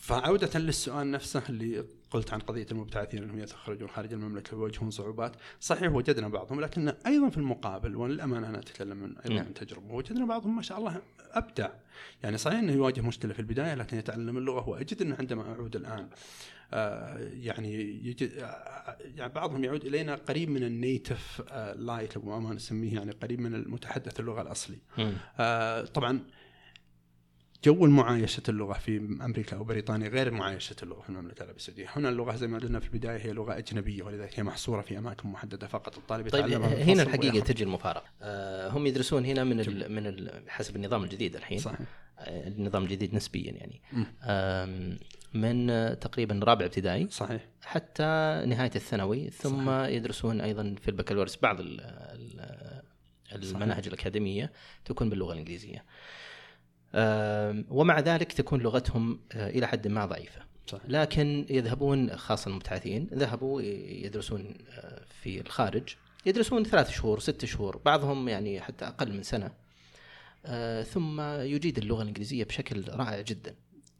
فعودة للسؤال نفسه اللي قلت عن قضية المبتعثين أنهم يخرجون خارج المملكة ويواجهون صعوبات، صحيح وجدنا بعضهم لكن أيضا في المقابل وللأمانة أنا أتكلم من أيضا عن تجربة، وجدنا بعضهم ما شاء الله أبدع، يعني صحيح إنه يواجه مشكلة في البداية لكن يتعلم اللغة وأجد إنه عندما أعود الآن يعني يجد آه، يعني بعضهم يعود إلينا قريب من ال native like أو ما نسميه يعني قريب من المتحدث اللغة الأصلي. آه، طبعا جو المعايشة اللغة في أمريكا أو بريطانيا غير معايشة اللغة في المملكة العربية السعودية. هنا اللغة زي ما قلنا في البداية هي لغة أجنبية ولذلك هي محصورة في أماكن محددة فقط. الطالب طيب هنا الحقيقة تجي المفارقة. آه هم يدرسون هنا من ال من ال حسب النظام الجديد الحين. صحيح. النظام الجديد نسبيا يعني. من تقريبا رابع ابتدائي صحيح. حتى نهاية الثانوي ثم صحيح. يدرسون أيضا في البكالوريوس بعض المناهج صحيح. الأكاديمية تكون باللغة الإنجليزية. ومع ذلك تكون لغتهم آه، إلى حد ما ضعيفة. صحيح. لكن يذهبون خاصة المبتعثين ذهبوا يدرسون آه، في الخارج يدرسون ثلاث شهور ست شهور بعضهم يعني حتى أقل من سنة آه، ثم يجيد اللغة الإنجليزية بشكل رائع جدا.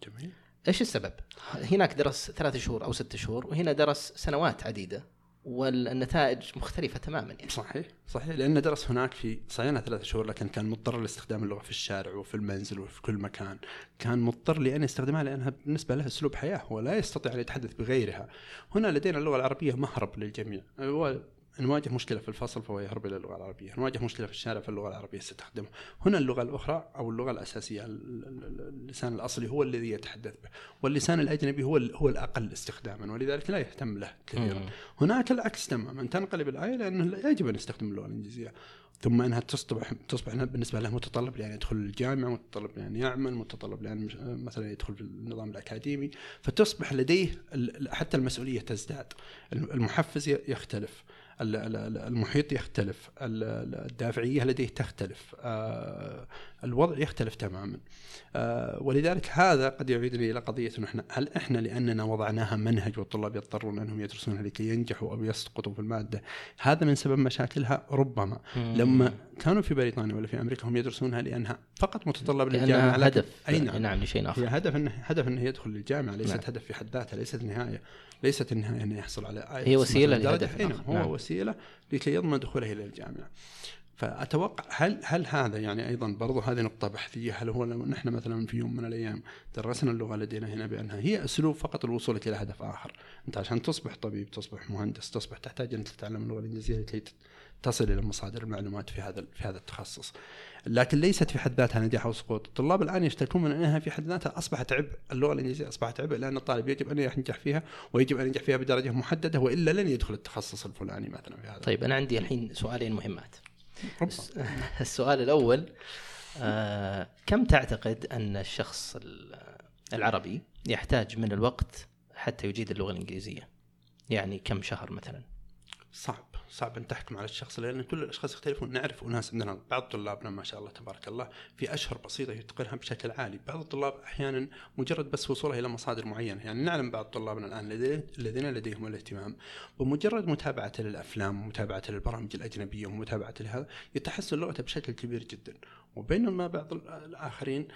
جميل. إيش السبب؟ هناك درس ثلاث شهور أو ست شهور وهنا درس سنوات عديدة والنتائج مختلفة تماما يعني. صحيح صحيح لأنه درس هناك في صحيح ثلاث شهور لكن كان مضطر لاستخدام اللغة في الشارع وفي المنزل وفي كل مكان. كان مضطر لأن يستخدمها لأنها بالنسبة له أسلوب حياة ولا يستطيع أن يتحدث بغيرها. هنا لدينا اللغة العربية مهرب للجميع. نواجه مشكلة في الفصل فهو يهرب إلى اللغة العربية. نواجه مشكلة في الشارع فاللغة العربية ستخدمه. هنا اللغة الأخرى أو اللغة الأساسية ال- ال- اللسان الأصلي هو الذي يتحدث به. واللسان الأجنبي هو هو الأقل استخداما ولذلك لا يهتم له كثيرا. هناك العكس تماما. تنقلب الآية لأنه يجب أن يستخدم اللغة الإنجليزية. ثم إنها تصبح تصبح بالنسبة له متطلب لأن يدخل الجامعة متطلب لأن يعمل متطلب لأن مثلا يدخل في النظام الأكاديمي. فتصبح لديه حتى المسؤولية تزداد. المحفز يختلف. المحيط يختلف ال- ال- الدافعية لديه تختلف آه، الوضع يختلف تماما. آه، ولذلك هذا قد يعيدني إلى قضية إنه إحنا هل إحنا لأننا وضعناها منهج والطلاب يضطرون أنهم يدرسونها لكي ينجحوا أو يسقطوا في المادة هذا من سبب مشاكلها ربما. لما كانوا في بريطانيا ولا في أمريكا هم يدرسونها لأنها فقط متطلب لكن- هدف. أي نعم. نعم لشيء هي اخر هدف انه هدف إنه يدخل للجامعة ليست نعم. هدف في حد ذاتها ليست نهاية. ليست النهايه انه يحصل على هي درجة. لهدف نعم. هو نعم. وسيلة لكي يضمن دخوله إلى الجامعة فأتوقع هل هل هذا يعني أيضا برضو هذه نقطة بحثية هل هو لو نحن مثلا في يوم من الأيام درسنا اللغة لدينا هنا بأنها هي أسلوب فقط الوصول إلى هدف آخر أنت عشان تصبح طبيب تصبح مهندس تصبح تحتاج ان تتعلم اللغة الإنجليزية لكي تصل إلى مصادر المعلومات في هذا في هذا التخصص لكن ليست في حد ذاتها نجاح أو سقوط الطلاب الآن يشتكون من أنها في حد ذاتها أصبحت عبء اللغة الإنجليزية أصبحت عبء لأن الطالب يجب أن ينجح فيها ويجب أن ينجح فيها بدرجة محددة وإلا لن يدخل التخصص الفلاني مثلا في هذا طيب أنا عندي الحين سؤالين مهمات. <laughs> السؤال الأول آه كم تعتقد أن الشخص ال- العربي يحتاج من الوقت حتى يجيد اللغة الإنجليزية؟ يعني كم شهر مثلا؟ صعب صعب أن تحكم على الشخص لأن كل الأشخاص يختلفون نعرف أناس عندنا بعض طلابنا ما شاء الله تبارك الله في أشهر بسيطة يتقنها بشكل عالي، بعض الطلاب أحيانا مجرد بس وصوله إلى مصادر معينة، يعني نعلم بعض طلابنا الآن الذين- لديهم الاهتمام بمجرد متابعته للأفلام ومتابعته للبرامج الأجنبية ومتابعته لهذا يتحسن لغته بشكل كبير جدا، وبينما بعض ال- الآخرين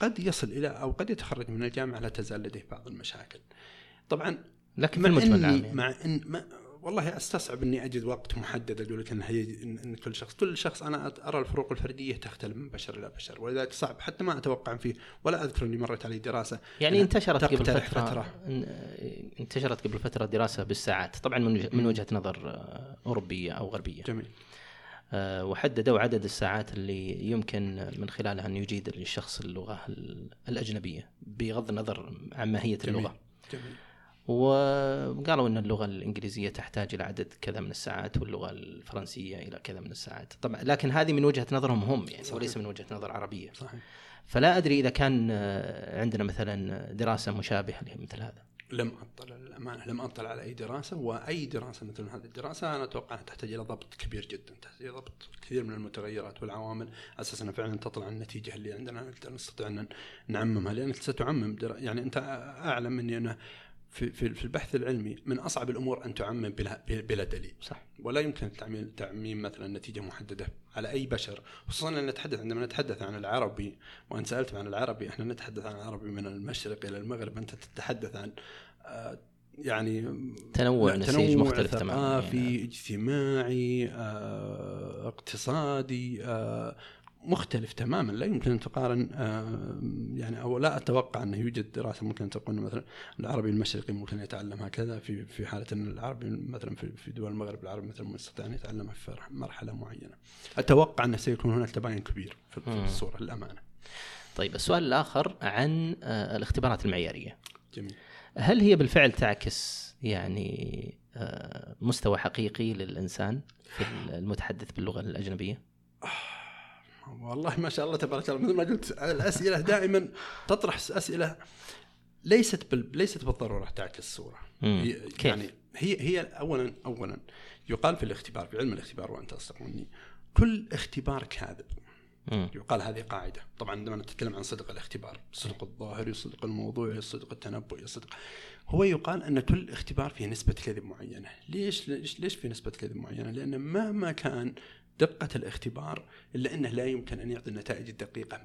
قد يصل إلى أو قد يتخرج من الجامعة لا تزال لديه بعض المشاكل. طبعا لكن في المجمل العام يعني. مع ان ما والله استصعب إني أجد وقت محدد أقول لك إن ان كل شخص كل شخص أنا أرى الفروق الفردية تختلف من بشر إلى بشر ولذلك صعب حتى ما أتوقع فيه ولا أذكر إني مرت علي دراسة يعني انتشرت قبل تقترح فترة, انتشرت قبل فترة دراسة بالساعات طبعا من وجه- من وجهة نظر آه، أوروبية أو غربية. جميل. آه، وحددوا عدد الساعات اللي يمكن من خلالها أن يجيد الشخص اللغة ال- الأجنبية بغض النظر عن ماهية جميل. اللغة. جميل. وقالوا أن اللغة الإنجليزية تحتاج إلى عدد كذا من الساعات واللغة الفرنسية إلى كذا من الساعات طبعا لكن هذه من وجهة نظرهم هم يعني صحيح. وليس من وجهة نظر عربية صحيح فلا أدري إذا كان آه، عندنا مثلا دراسة مشابهة لمثل هذا لم أطلع للأمانة لم أطلع على أي دراسة وأي دراسة مثل هذه الدراسة أنا أتوقع أنها تحتاج إلى ضبط كبير جدا تحتاج إلى ضبط كثير من المتغيرات والعوامل على أساس أنها فعلا تطلع النتيجة اللي عندنا نستطيع أن نعممها لانك ستعمم. يعني أنت أعلم مني انه في في في البحث العلمي من أصعب الأمور أن تعمم بلا بلا دليل صح ولا يمكن تعميم تعميم مثلا نتيجة محددة على أي بشر خصوصا أن نتحدث عندما نتحدث عن العربي وانت سألت عن العربي إحنا نتحدث عن العربي من المشرق إلى المغرب أنت تتحدث عن آه، يعني تنوع نسيج مختلف تماما ثقافي يعني. اجتماعي آه، اقتصادي آه، مختلف تماما لا يمكن أن تقارن آه، يعني أو لا أتوقع أنه يوجد دراسة ممكن تقول مثلا العربي المشرقي ممكن يتعلم هكذا في في حالة أن العربي مثلا في دول المغرب العربي مثلا يستطيع أن يتعلمها في مرحلة معينة. أتوقع أنه سيكون هناك تباين كبير في. الصورة للأمانة. طيب السؤال الآخر عن آه، الاختبارات المعيارية جميل. هل هي بالفعل تعكس يعني آه، مستوى حقيقي للإنسان في المتحدث باللغة الأجنبية؟ والله ما شاء الله تبارك الله. مثل ما قلت الأسئلة دائما تطرح أسئلة ليست بال... ليست بالضرورة تعكس الصورة. هي؟ يعني هي هي اولا اولا يقال في الاختبار في علم الاختبار وأنت أصدق مني كل اختبار كاذب. مم. يقال هذه قاعدة. طبعا عندما نتكلم عن صدق الاختبار الصدق الظاهري الصدق الموضوعي الصدق التنبؤي الصدق هو يقال أن كل اختبار فيه نسبة كذب معينة. ليش ليش ليش في نسبة كذب معينة؟ لأن مهما كان دقة الاختبار إلا أنه لا يمكن أن يعطي النتائج الدقيقة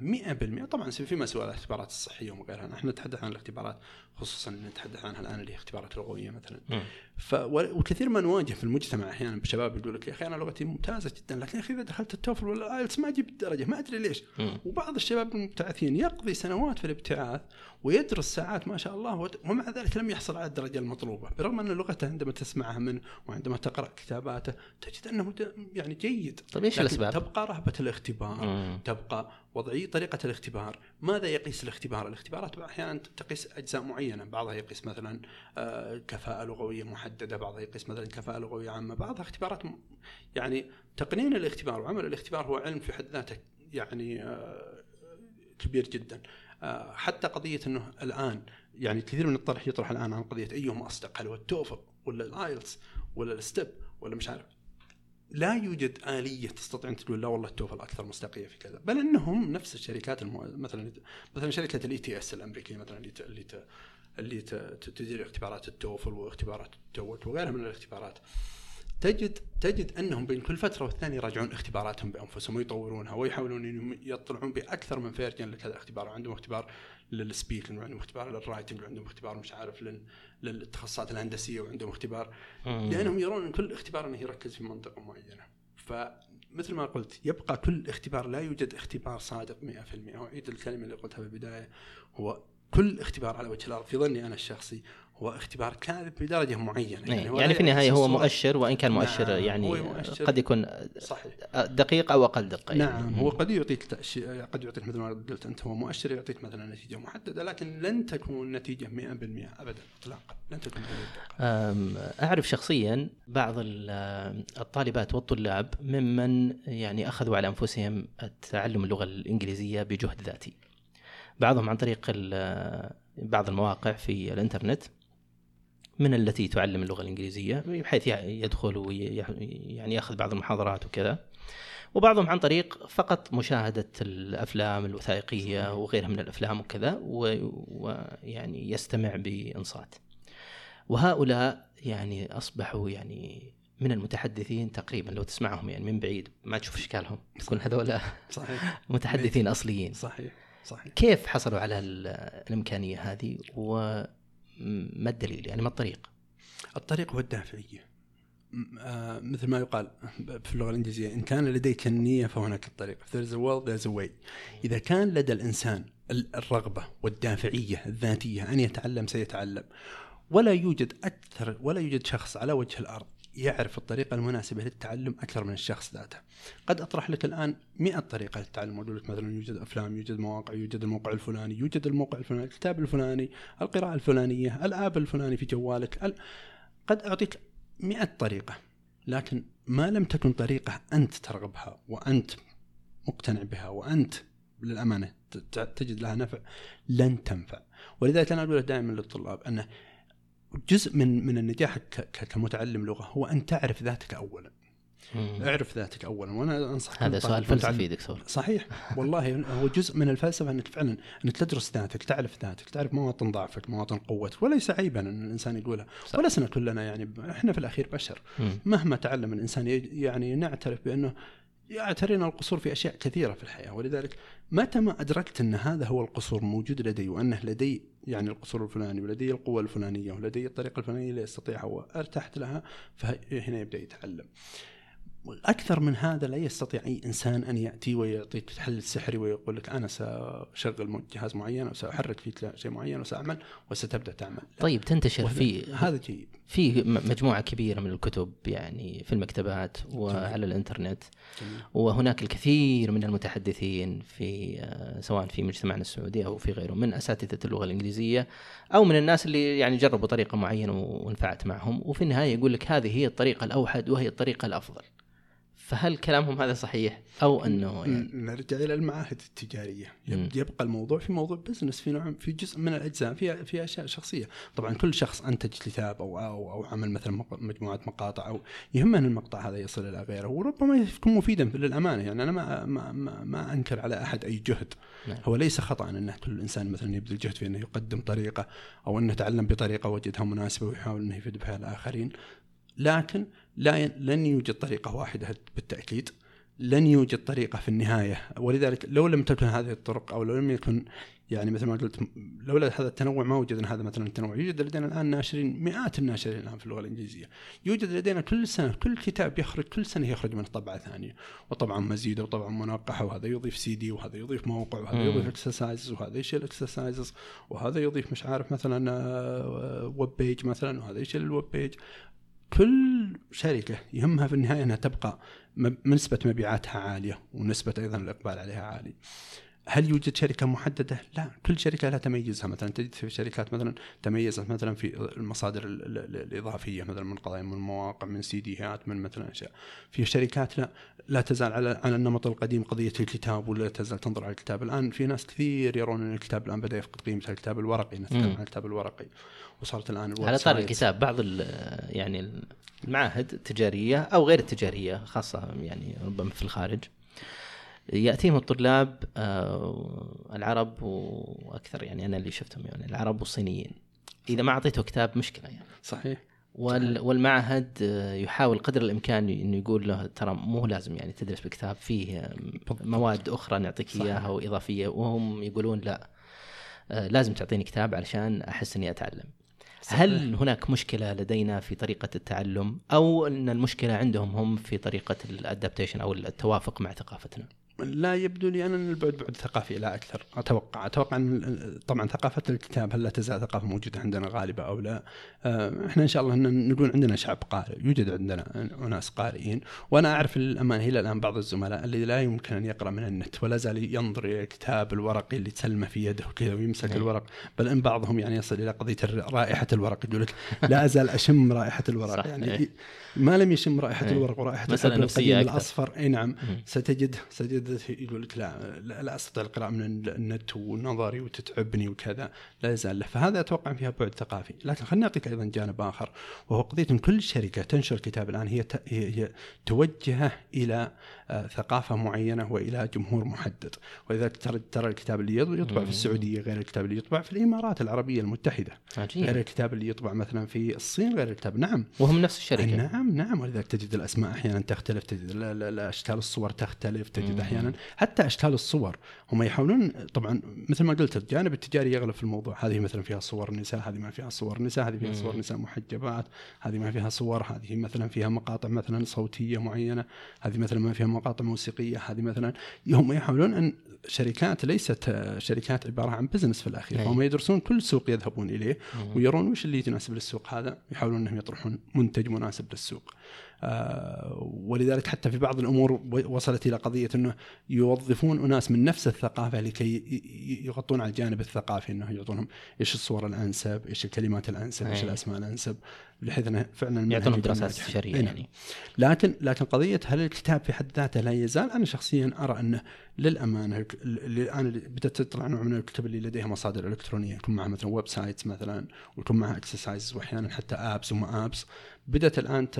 100% طبعا في مسؤول الاختبارات الصحية وغيرها نحن نتحدث عن الاختبارات خصوصا نتحدث عنها الآن اللي هي اختبارات لغوية مثلا ف وكثير ما نواجه في المجتمع أحيانا بشباب يقول لك يا أخي أنا لغتي ممتازة جدا لكن يا أخي إذا دخلت التوفل ولا الآيلتس ما أجيب الدرجة ما أدري ليش مم. وبعض الشباب المبتعثين يقضي سنوات في الابتعاث ويدرس ساعات ما شاء الله ومع ذلك لم يحصل على الدرجة المطلوبة برغم أن لغته عندما تسمعها منه وعندما تقرأ كتاباته تجد أنه د- يعني جيد طيب إيش الأسباب؟ تبقى رهبة الاختبار مم. تبقى وضعية طريقة الاختبار. ماذا يقيس الاختبار؟ الاختبارات أحيانا تقيس أجزاء معينة. بعضها يقيس مثلا آه، كفاءة لغوية محددة. بعضها يقيس مثلا كفاءة لغوية عامة. بعضها اختبارات يعني تقنين الاختبار. وعمل الاختبار هو علم في حد ذاته يعني آه، كبير جدا. آه، حتى قضية أنه الآن يعني كثير من الطرح يطرح الآن عن قضية أيهما أصدق؟ هل هو التوفل ولا الآيلتس ولا الستيب ولا مش عارف. لا يوجد آلية تستطيع أن تقول لا والله التوفل أكثر مصداقية في كذا بل أنهم نفس الشركات المو... مثلا مثلا شركة ال ETS الأمريكية مثلا اللي ت... اللي ت... اللي. ت- تدير اختبارات التوفل واختبارات ال TOEIC وغيرها من الاختبارات تجد تجد أنهم بين كل فترة والثانية يراجعون اختباراتهم بأنفسهم ويطورونها ويحاولون أنهم يطلعون بأكثر من version لكذا اختبار عندهم اختبار لل speaking وعندهم اختبار لل writing وعندهم اختبار مش عارف لل... للتخصصات الهندسية وعندهم اختبار. لأنهم يرون إن كل اختبار إنه يركز في منطقه معينة. فمثل ما قلت يبقى كل اختبار لا يوجد اختبار صادق 100% وأعيد الكلمة اللي قلتها في البدايه هو كل اختبار على وجه الأرض في ظني أنا الشخصي هو اختبار كاذب بدرجة معينة يعني, يعني لا في النهاية هو. مؤشر وإن كان مؤشر نعم، يعني هو مؤشر. قد يكون صحيح دقيق أو أقل دقة يعني. نعم هو قد يعطيك. قد يعطيك مثل ما قلت أنت هو مؤشر يعطيك مثلا نتيجة محددة لكن لن تكون نتيجة 100% ابدا اطلاقا لن تكون أعرف شخصيا بعض ال- الطالبات والطلاب ممن يعني أخذوا على أنفسهم تعلم اللغة الإنجليزية بجهد ذاتي بعضهم عن طريق بعض المواقع في الإنترنت من التي تعلم اللغة الإنجليزية بحيث يدخل ويعني يأخذ بعض المحاضرات وكذا. وبعضهم عن طريق فقط مشاهدة الأفلام الوثائقية وغيرها من الأفلام وكذا و- ويعني يستمع بإنصات. وهؤلاء يعني أصبحوا يعني من المتحدثين تقريبا لو تسمعهم يعني من بعيد ما تشوف إشكالهم يكون هذول صحيح. <laughs> متحدثين أصليين. صحيح. صحيح. كيف حصلوا على ال- الإمكانية هذه؟ وما الدليل؟ يعني ما الطريق؟ الطريق هو الدافعيه آه مثل ما يقال في اللغة الإنجليزية إن كان لديك النية فهناك الطريق. If there's a will there's a way. إذا كان لدى الإنسان ال- الرغبة والدافعية الذاتية أن يتعلم سيتعلم. ولا يوجد أكثر ولا يوجد شخص على وجه الأرض يعرف الطريقة المناسبة للتعلم أكثر من الشخص ذاته. قد أطرح لك الآن 100 طريقة للتعلم. أقول لك مثلا يوجد أفلام يوجد مواقع يوجد الموقع الفلاني يوجد الموقع الفلاني الكتاب الفلاني القراءة الفلانية الآب الفلاني في جوالك. ال... قد أعطيك 100 طريقة لكن ما لم تكن طريقة أنت ترغبها وأنت مقتنع بها وأنت للأمانة ت- ت- تجد لها نفع لن تنفع. ولذلك أنا أقول دائما للطلاب أنه جزء من من النجاح كمتعلم لغة هو أن تعرف ذاتك أولا. اعرف ذاتك أولا. وأنا أنصح هذا سؤال فلسفي دكتور. صحيح. <laughs> والله هو جزء من الفلسفة أنك فعلا أنك تدرس ذاتك تعرف ذاتك تعرف مواطن ضعفك مواطن قوتك وليس عيبا أن الإنسان يقولها صح. ولسنا كلنا يعني إحنا في الأخير بشر. مم. مهما تعلم الإنسان يعني نعترف بأنه يعترينا القصور في أشياء كثيرة في الحياة ولذلك متى ما أدركت أن هذا هو القصور موجود لدي وأنه لدي يعني القصور الفلاني ولدي القوة الفلانية ولدي الطريقة الفلانية اللي استطيعها وارتحت لها فهنا يبدأ يتعلم. أكثر من هذا لا يستطيع أي إنسان أن يأتي ويعطيك حل سحري ويقول لك أنا سأشغل جهاز معين وسأحرك فيك شيء معين وسأعمل وستبدأ تعمل. طيب تنتشر في هذا جيد. في مجموعة كبيرة من الكتب يعني في المكتبات وعلى الإنترنت جميل. وهناك الكثير من المتحدثين في آه، سواء في مجتمعنا السعودي أو في غيره من أساتذة اللغة الإنجليزية أو من الناس اللي يعني جربوا طريقة معينة وانفعت معهم وفي النهاية يقول لك هذه هي الطريقة الأوحد وهي الطريقة الأفضل. فهل كلامهم هذا صحيح؟ أو أنه يعني نرجع إلى المعاهد التجارية. يبقى الموضوع في موضوع بزنس في نوع في جزء من الأجزاء في في أشياء شخصية. طبعا كل شخص أنتج كتاب أو أو, أو عمل مثلا مجموعة مقاطع أو يهمه ان المقطع هذا يصل إلى غيره. وربما يكون مفيدا للأمانة. يعني أنا ما ما ما, ما أنكر على أحد أي جهد. نعم. هو ليس خطأ إن كل إنسان مثلا يبذل جهد في إنه يقدم طريقة أو إنه يتعلم بطريقة وجدها مناسبة ويحاول إنه يفيد بها الآخرين. لكن لا لن يوجد طريقة واحدة بالتأكيد. لن يوجد طريقة في النهاية. ولذلك لو لم تكن هذه الطرق أو لو لم يكن يعني مثل ما قلت لولا هذا التنوع ما وجدنا هذا مثلا التنوع. يوجد لدينا الآن ناشرين مئات الناشرين الآن في اللغة الإنجليزية. يوجد لدينا كل سنة كل كتاب يخرج كل سنة يخرج من طبعة ثانية. وطبعا مزيده وطبعا منقحه وهذا يضيف سي دي وهذا يضيف موقع وهذا. يضيف exercises وهذا يشيل exercises وهذا يضيف مش عارف مثلا web page مثلا وهذا يشيل ال web page كل شركة يهمها في النهاية أنها تبقى نسبه مبيعاتها عالية ونسبة أيضا الإقبال عليها عالي. هل يوجد شركة محددة؟ لا، كل شركة لها تميزها، مثلا تجد في شركات مثلا تميزت مثلا في المصادر ال- ال- ال- الإضافية مثلا من قضايا من مواقع من سيديات من مثلا أشياء. في شركات لا لا تزال على على النمط القديم قضية الكتاب ولا تزال تنظر على الكتاب، الآن في ناس كثير يرون أن الكتاب الآن بدأ يفقد قيمته الكتاب الورقي، نتكلم. عن الكتاب الورقي وصارت الآن على طار. الكتاب بعض يعني المعاهد التجارية أو غير التجارية خاصة يعني ربما في الخارج يأتيهم الطلاب آه، العرب وأكثر يعني أنا اللي شفتهم يعني العرب والصينيين. إذا ما أعطيته كتاب مشكلة يعني. صحيح. وال والمعهد آه، يحاول قدر الإمكان إنه يقول له ترى مو لازم يعني تدرس بكتاب فيه آه، مواد أخرى نعطيك صحيح. إياها وإضافية. وهم يقولون لا لازم تعطيني كتاب علشان أحس إني أتعلم. هل هناك مشكلة لدينا في طريقة التعلم؟ أو إن المشكلة عندهم هم في طريقة الادابتيشن أو التوافق مع ثقافتنا؟ لا يبدو لي أن البعد بعد ثقافي لا أكثر أتوقع أتوقع أن طبعا ثقافة الكتاب هل لا تزال ثقافة موجودة عندنا غالبه أو لا آه، إحنا إن شاء الله إن نقول عندنا شعب قارئ يوجد عندنا أناس قارئين وأنا أعرف الامانه إلى الآن بعض الزملاء اللي لا يمكن أن يقرأ من النت ولا زال ينظر إلى الكتاب الورقي اللي تسلمه في يده وكذا ويمسك أي. الورق بل إن بعضهم يعني يصل إلى قضية رائحة الورق يقول لك لا أزال أشم رائحة الورق صح، يعني أي. ما لم يشم رائحة أي. الورق ورائحة أكثر. الأصفر اي نعم مم. ستجد ستجد يقول لك لا لا, لا أستطيع القراءة من النت ونظري وتتعبني وكذا لا يزال له. فهذا أتوقع فيها بعد ثقافي. لكن خليني أعطيك أيضا جانب آخر. وهو قضية إن كل شركة تنشر كتاب الآن هي هي, توجهه إلى آه، ثقافة معينة وإلى جمهور محدد. ولذلك ترى ترى الكتاب اللي يط- يطبع. في السعودية غير الكتاب اللي يطبع في الإمارات العربية المتحدة. غير عجيب الكتاب اللي يطبع مثلا في الصين غير الكتاب. نعم. وهم نفس الشركة. نعم نعم. ولذلك تجد الأسماء أحيانا تختلف تجد لا لا لا اشكال الصور تختلف تجد مم. أحيانا حتى أشكال الصور هم يحاولون طبعا مثل ما قلت الجانب التجاري يغلب في الموضوع هذه مثلا فيها صور نساء هذه ما فيها صور نساء هذه فيها. صور نساء محجبات هذه ما فيها صور هذه مثلا فيها مقاطع مثلا صوتية معينة هذه مثلا ما فيها مقاطع موسيقية هذه مثلا هم يحاولون أن شركات ليست شركات عبارة عن بزنس في الأخير أي. هم يدرسون كل سوق يذهبون إليه. ويرون وش اللي يناسب للسوق هذا يحاولون أنهم يطرحون منتج مناسب للسوق ولذلك حتى في بعض الأمور وصلت إلى قضية إنه يوظفون أناس من نفس الثقافة لكي يغطون على الجانب الثقافي إنه يعطونهم إيش الصور الأنسب، إيش الكلمات الأنسب، إيش أي. الأسماء الأنسب بحيث إنه فعلا يعطونهم دراسات. استشاريه أي نعم. يعني لكن لكن قضية هل الكتاب في حد ذاته لا يزال أنا شخصيا أرى أنه للأمانة الآن بدأت تطلع نوع من الكتب اللي لديها مصادر إلكترونية يكون معها مثلا websites مثلا ويكون معها exercise واحيانا حتى apps وما apps بدأت الآن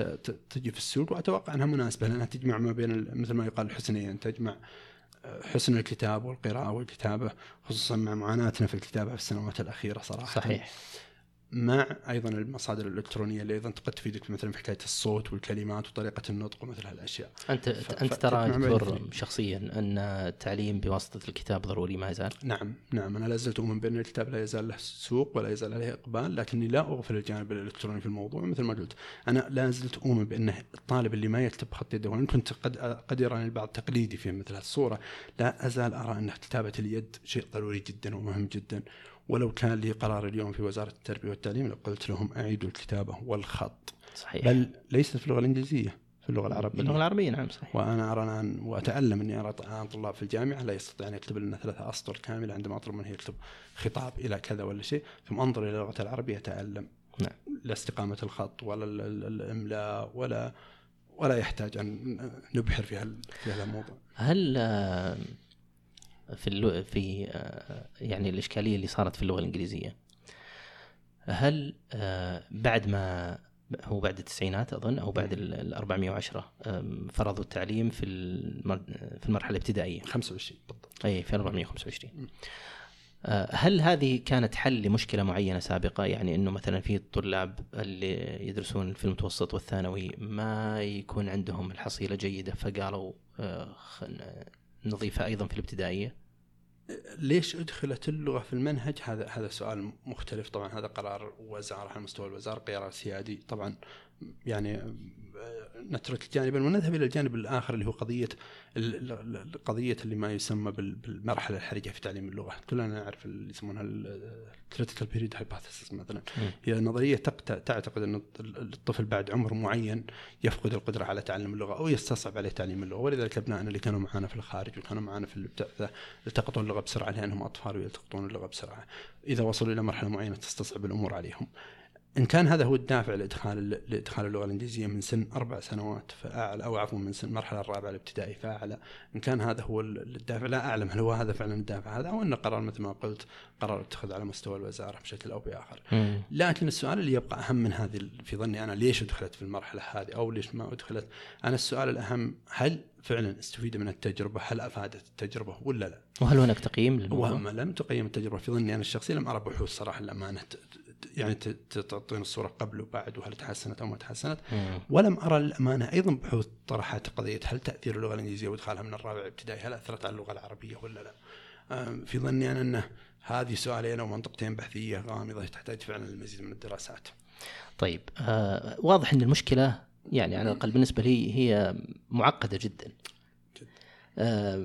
تجي في السوق وأتوقع أنها مناسبة لأنها تجمع ما بين مثل ما يقال الحسنين تجمع آه، حسن الكتاب والقراءة والكتابة خصوصا مع معاناتنا في الكتابة في السنوات الأخيرة صراحة. صحيح. مع أيضا المصادر الإلكترونية اللي أيضا قد تفيدك مثلا في حكاية الصوت والكلمات وطريقة النطق ومثل هالأشياء. أنت ف- أنت ترى دكتور. شخصيا أن التعليم بواسطة الكتاب ضروري ما يزال نعم نعم أنا لا زلت أؤمن بأن الكتاب لا يزال له سوق ولا يزال عليه إقبال لكني لا أغفل الجانب الإلكتروني في الموضوع مثل ما قلت أنا لا زلت أؤمن بأن الطالب اللي ما يكتب بخط يده وإن كنت قد قد يراني البعض تقليدي في مثل هالصورة لا أزال أرى أن كتابة اليد شيء ضروري جدا ومهم جدا ولو كان لي قرار اليوم في وزارة التربية والتعليم لقلت لهم أعيدوا الكتابة والخط. صحيح. بل ليست في اللغة الإنجليزية في اللغة العربية. باللغة العربية نعم صحيح. وأنا أرى الآن وأتألم إني أرى الان طلاب في الجامعة لا يستطيع أن يكتب لنا ثلاثة أسطر كاملة عندما أطلب منه يكتب خطاب إلى كذا ولا شيء. ثم أنظر إلى اللغة العربية أتألم. نعم. لا استقامة الخط ولا ال- ال- الإملاء ولا ولا يحتاج أن نبحر في هال في هذا الموضوع. هل في اللو في آه، يعني الإشكالية اللي صارت في اللغة الإنجليزية. هل آه، بعد ما هو بعد التسعينات أظن أو بعد ال ال 410 آم، فرضوا التعليم في المر- في المرحلة الابتدائية. 25 بالضبط. اي في 425 آه، هل هذه كانت حل لمشكلة معينة سابقة؟ يعني إنه مثلا في الطلاب اللي يدرسون في المتوسط والثانوي ما يكون عندهم الحصيلة جيدة فقالوا نضيفها أيضا في الابتدائية؟ ليش أدخلت اللغة في المنهج؟ هذا هذا سؤال مختلف طبعا. هذا قرار وزارة على مستوى الوزارة قرار سيادي. طبعا يعني نترك جانبا ونذهب إلى الجانب الآخر اللي هو قضية قضية اللي ما يسمى بال- بالمرحلة الحرجة في تعليم اللغة. كلنا نعرف اللي يسمونها ال critical period hypothesis مثلا. هي نظريه تعتقد أن الط- الطفل بعد عمر معين يفقد القدرة على تعلم اللغة أو يستصعب عليه تعليم اللغة. ولذلك أبنائنا اللي كانوا معنا في الخارج وكانوا معنا في الابتعاث التقطوا اللغة بسرعة لأنهم أطفال ويلتقطون اللغة بسرعة. إذا وصلوا إلى مرحلة معينة تستصعب الأمور عليهم. إن كان هذا هو الدافع لإدخال لإدخال اللغة الإنجليزية من سن أربع سنوات فأعلى أو عفوا من سن المرحله الرابعة الابتدائي فأعلى. إن كان هذا هو الدافع لا أعلم هل هو هذا فعلا الدافع هذا أو انه قرار مثل ما قلت قرار اتخذ على مستوى الوزارة بشكل أو بآخر. لكن السؤال اللي يبقى أهم من هذه في ظني أنا ليش أدخلت في المرحلة هذه أو ليش ما أدخلت؟ أنا السؤال الأهم هل فعلا استفيد من التجربة؟ هل أفادت التجربة ولا لا؟ وهل هناك تقييم للموضوع؟ لم تقيم التجربة؟ في ظني أنا الشخصي لم أرى بحوث صراحة الامانه يعني تعطينا الصورة قبل وبعد وهل تحسنت أو ما تحسنت مم. ولم أرى الأمانة أيضا بحوث طرحت قضية هل تأثير اللغة الإنجليزية وإدخالها من الرابع ابتدائي هل أثرت على اللغة العربية ولا لا؟ في ظني أنا انه هذه سؤالين أو منطقتين بحثية غامضة تحتاج فعلا المزيد من الدراسات. طيب آه واضح أن المشكلة يعني على الأقل بالنسبة لي هي معقدة جدا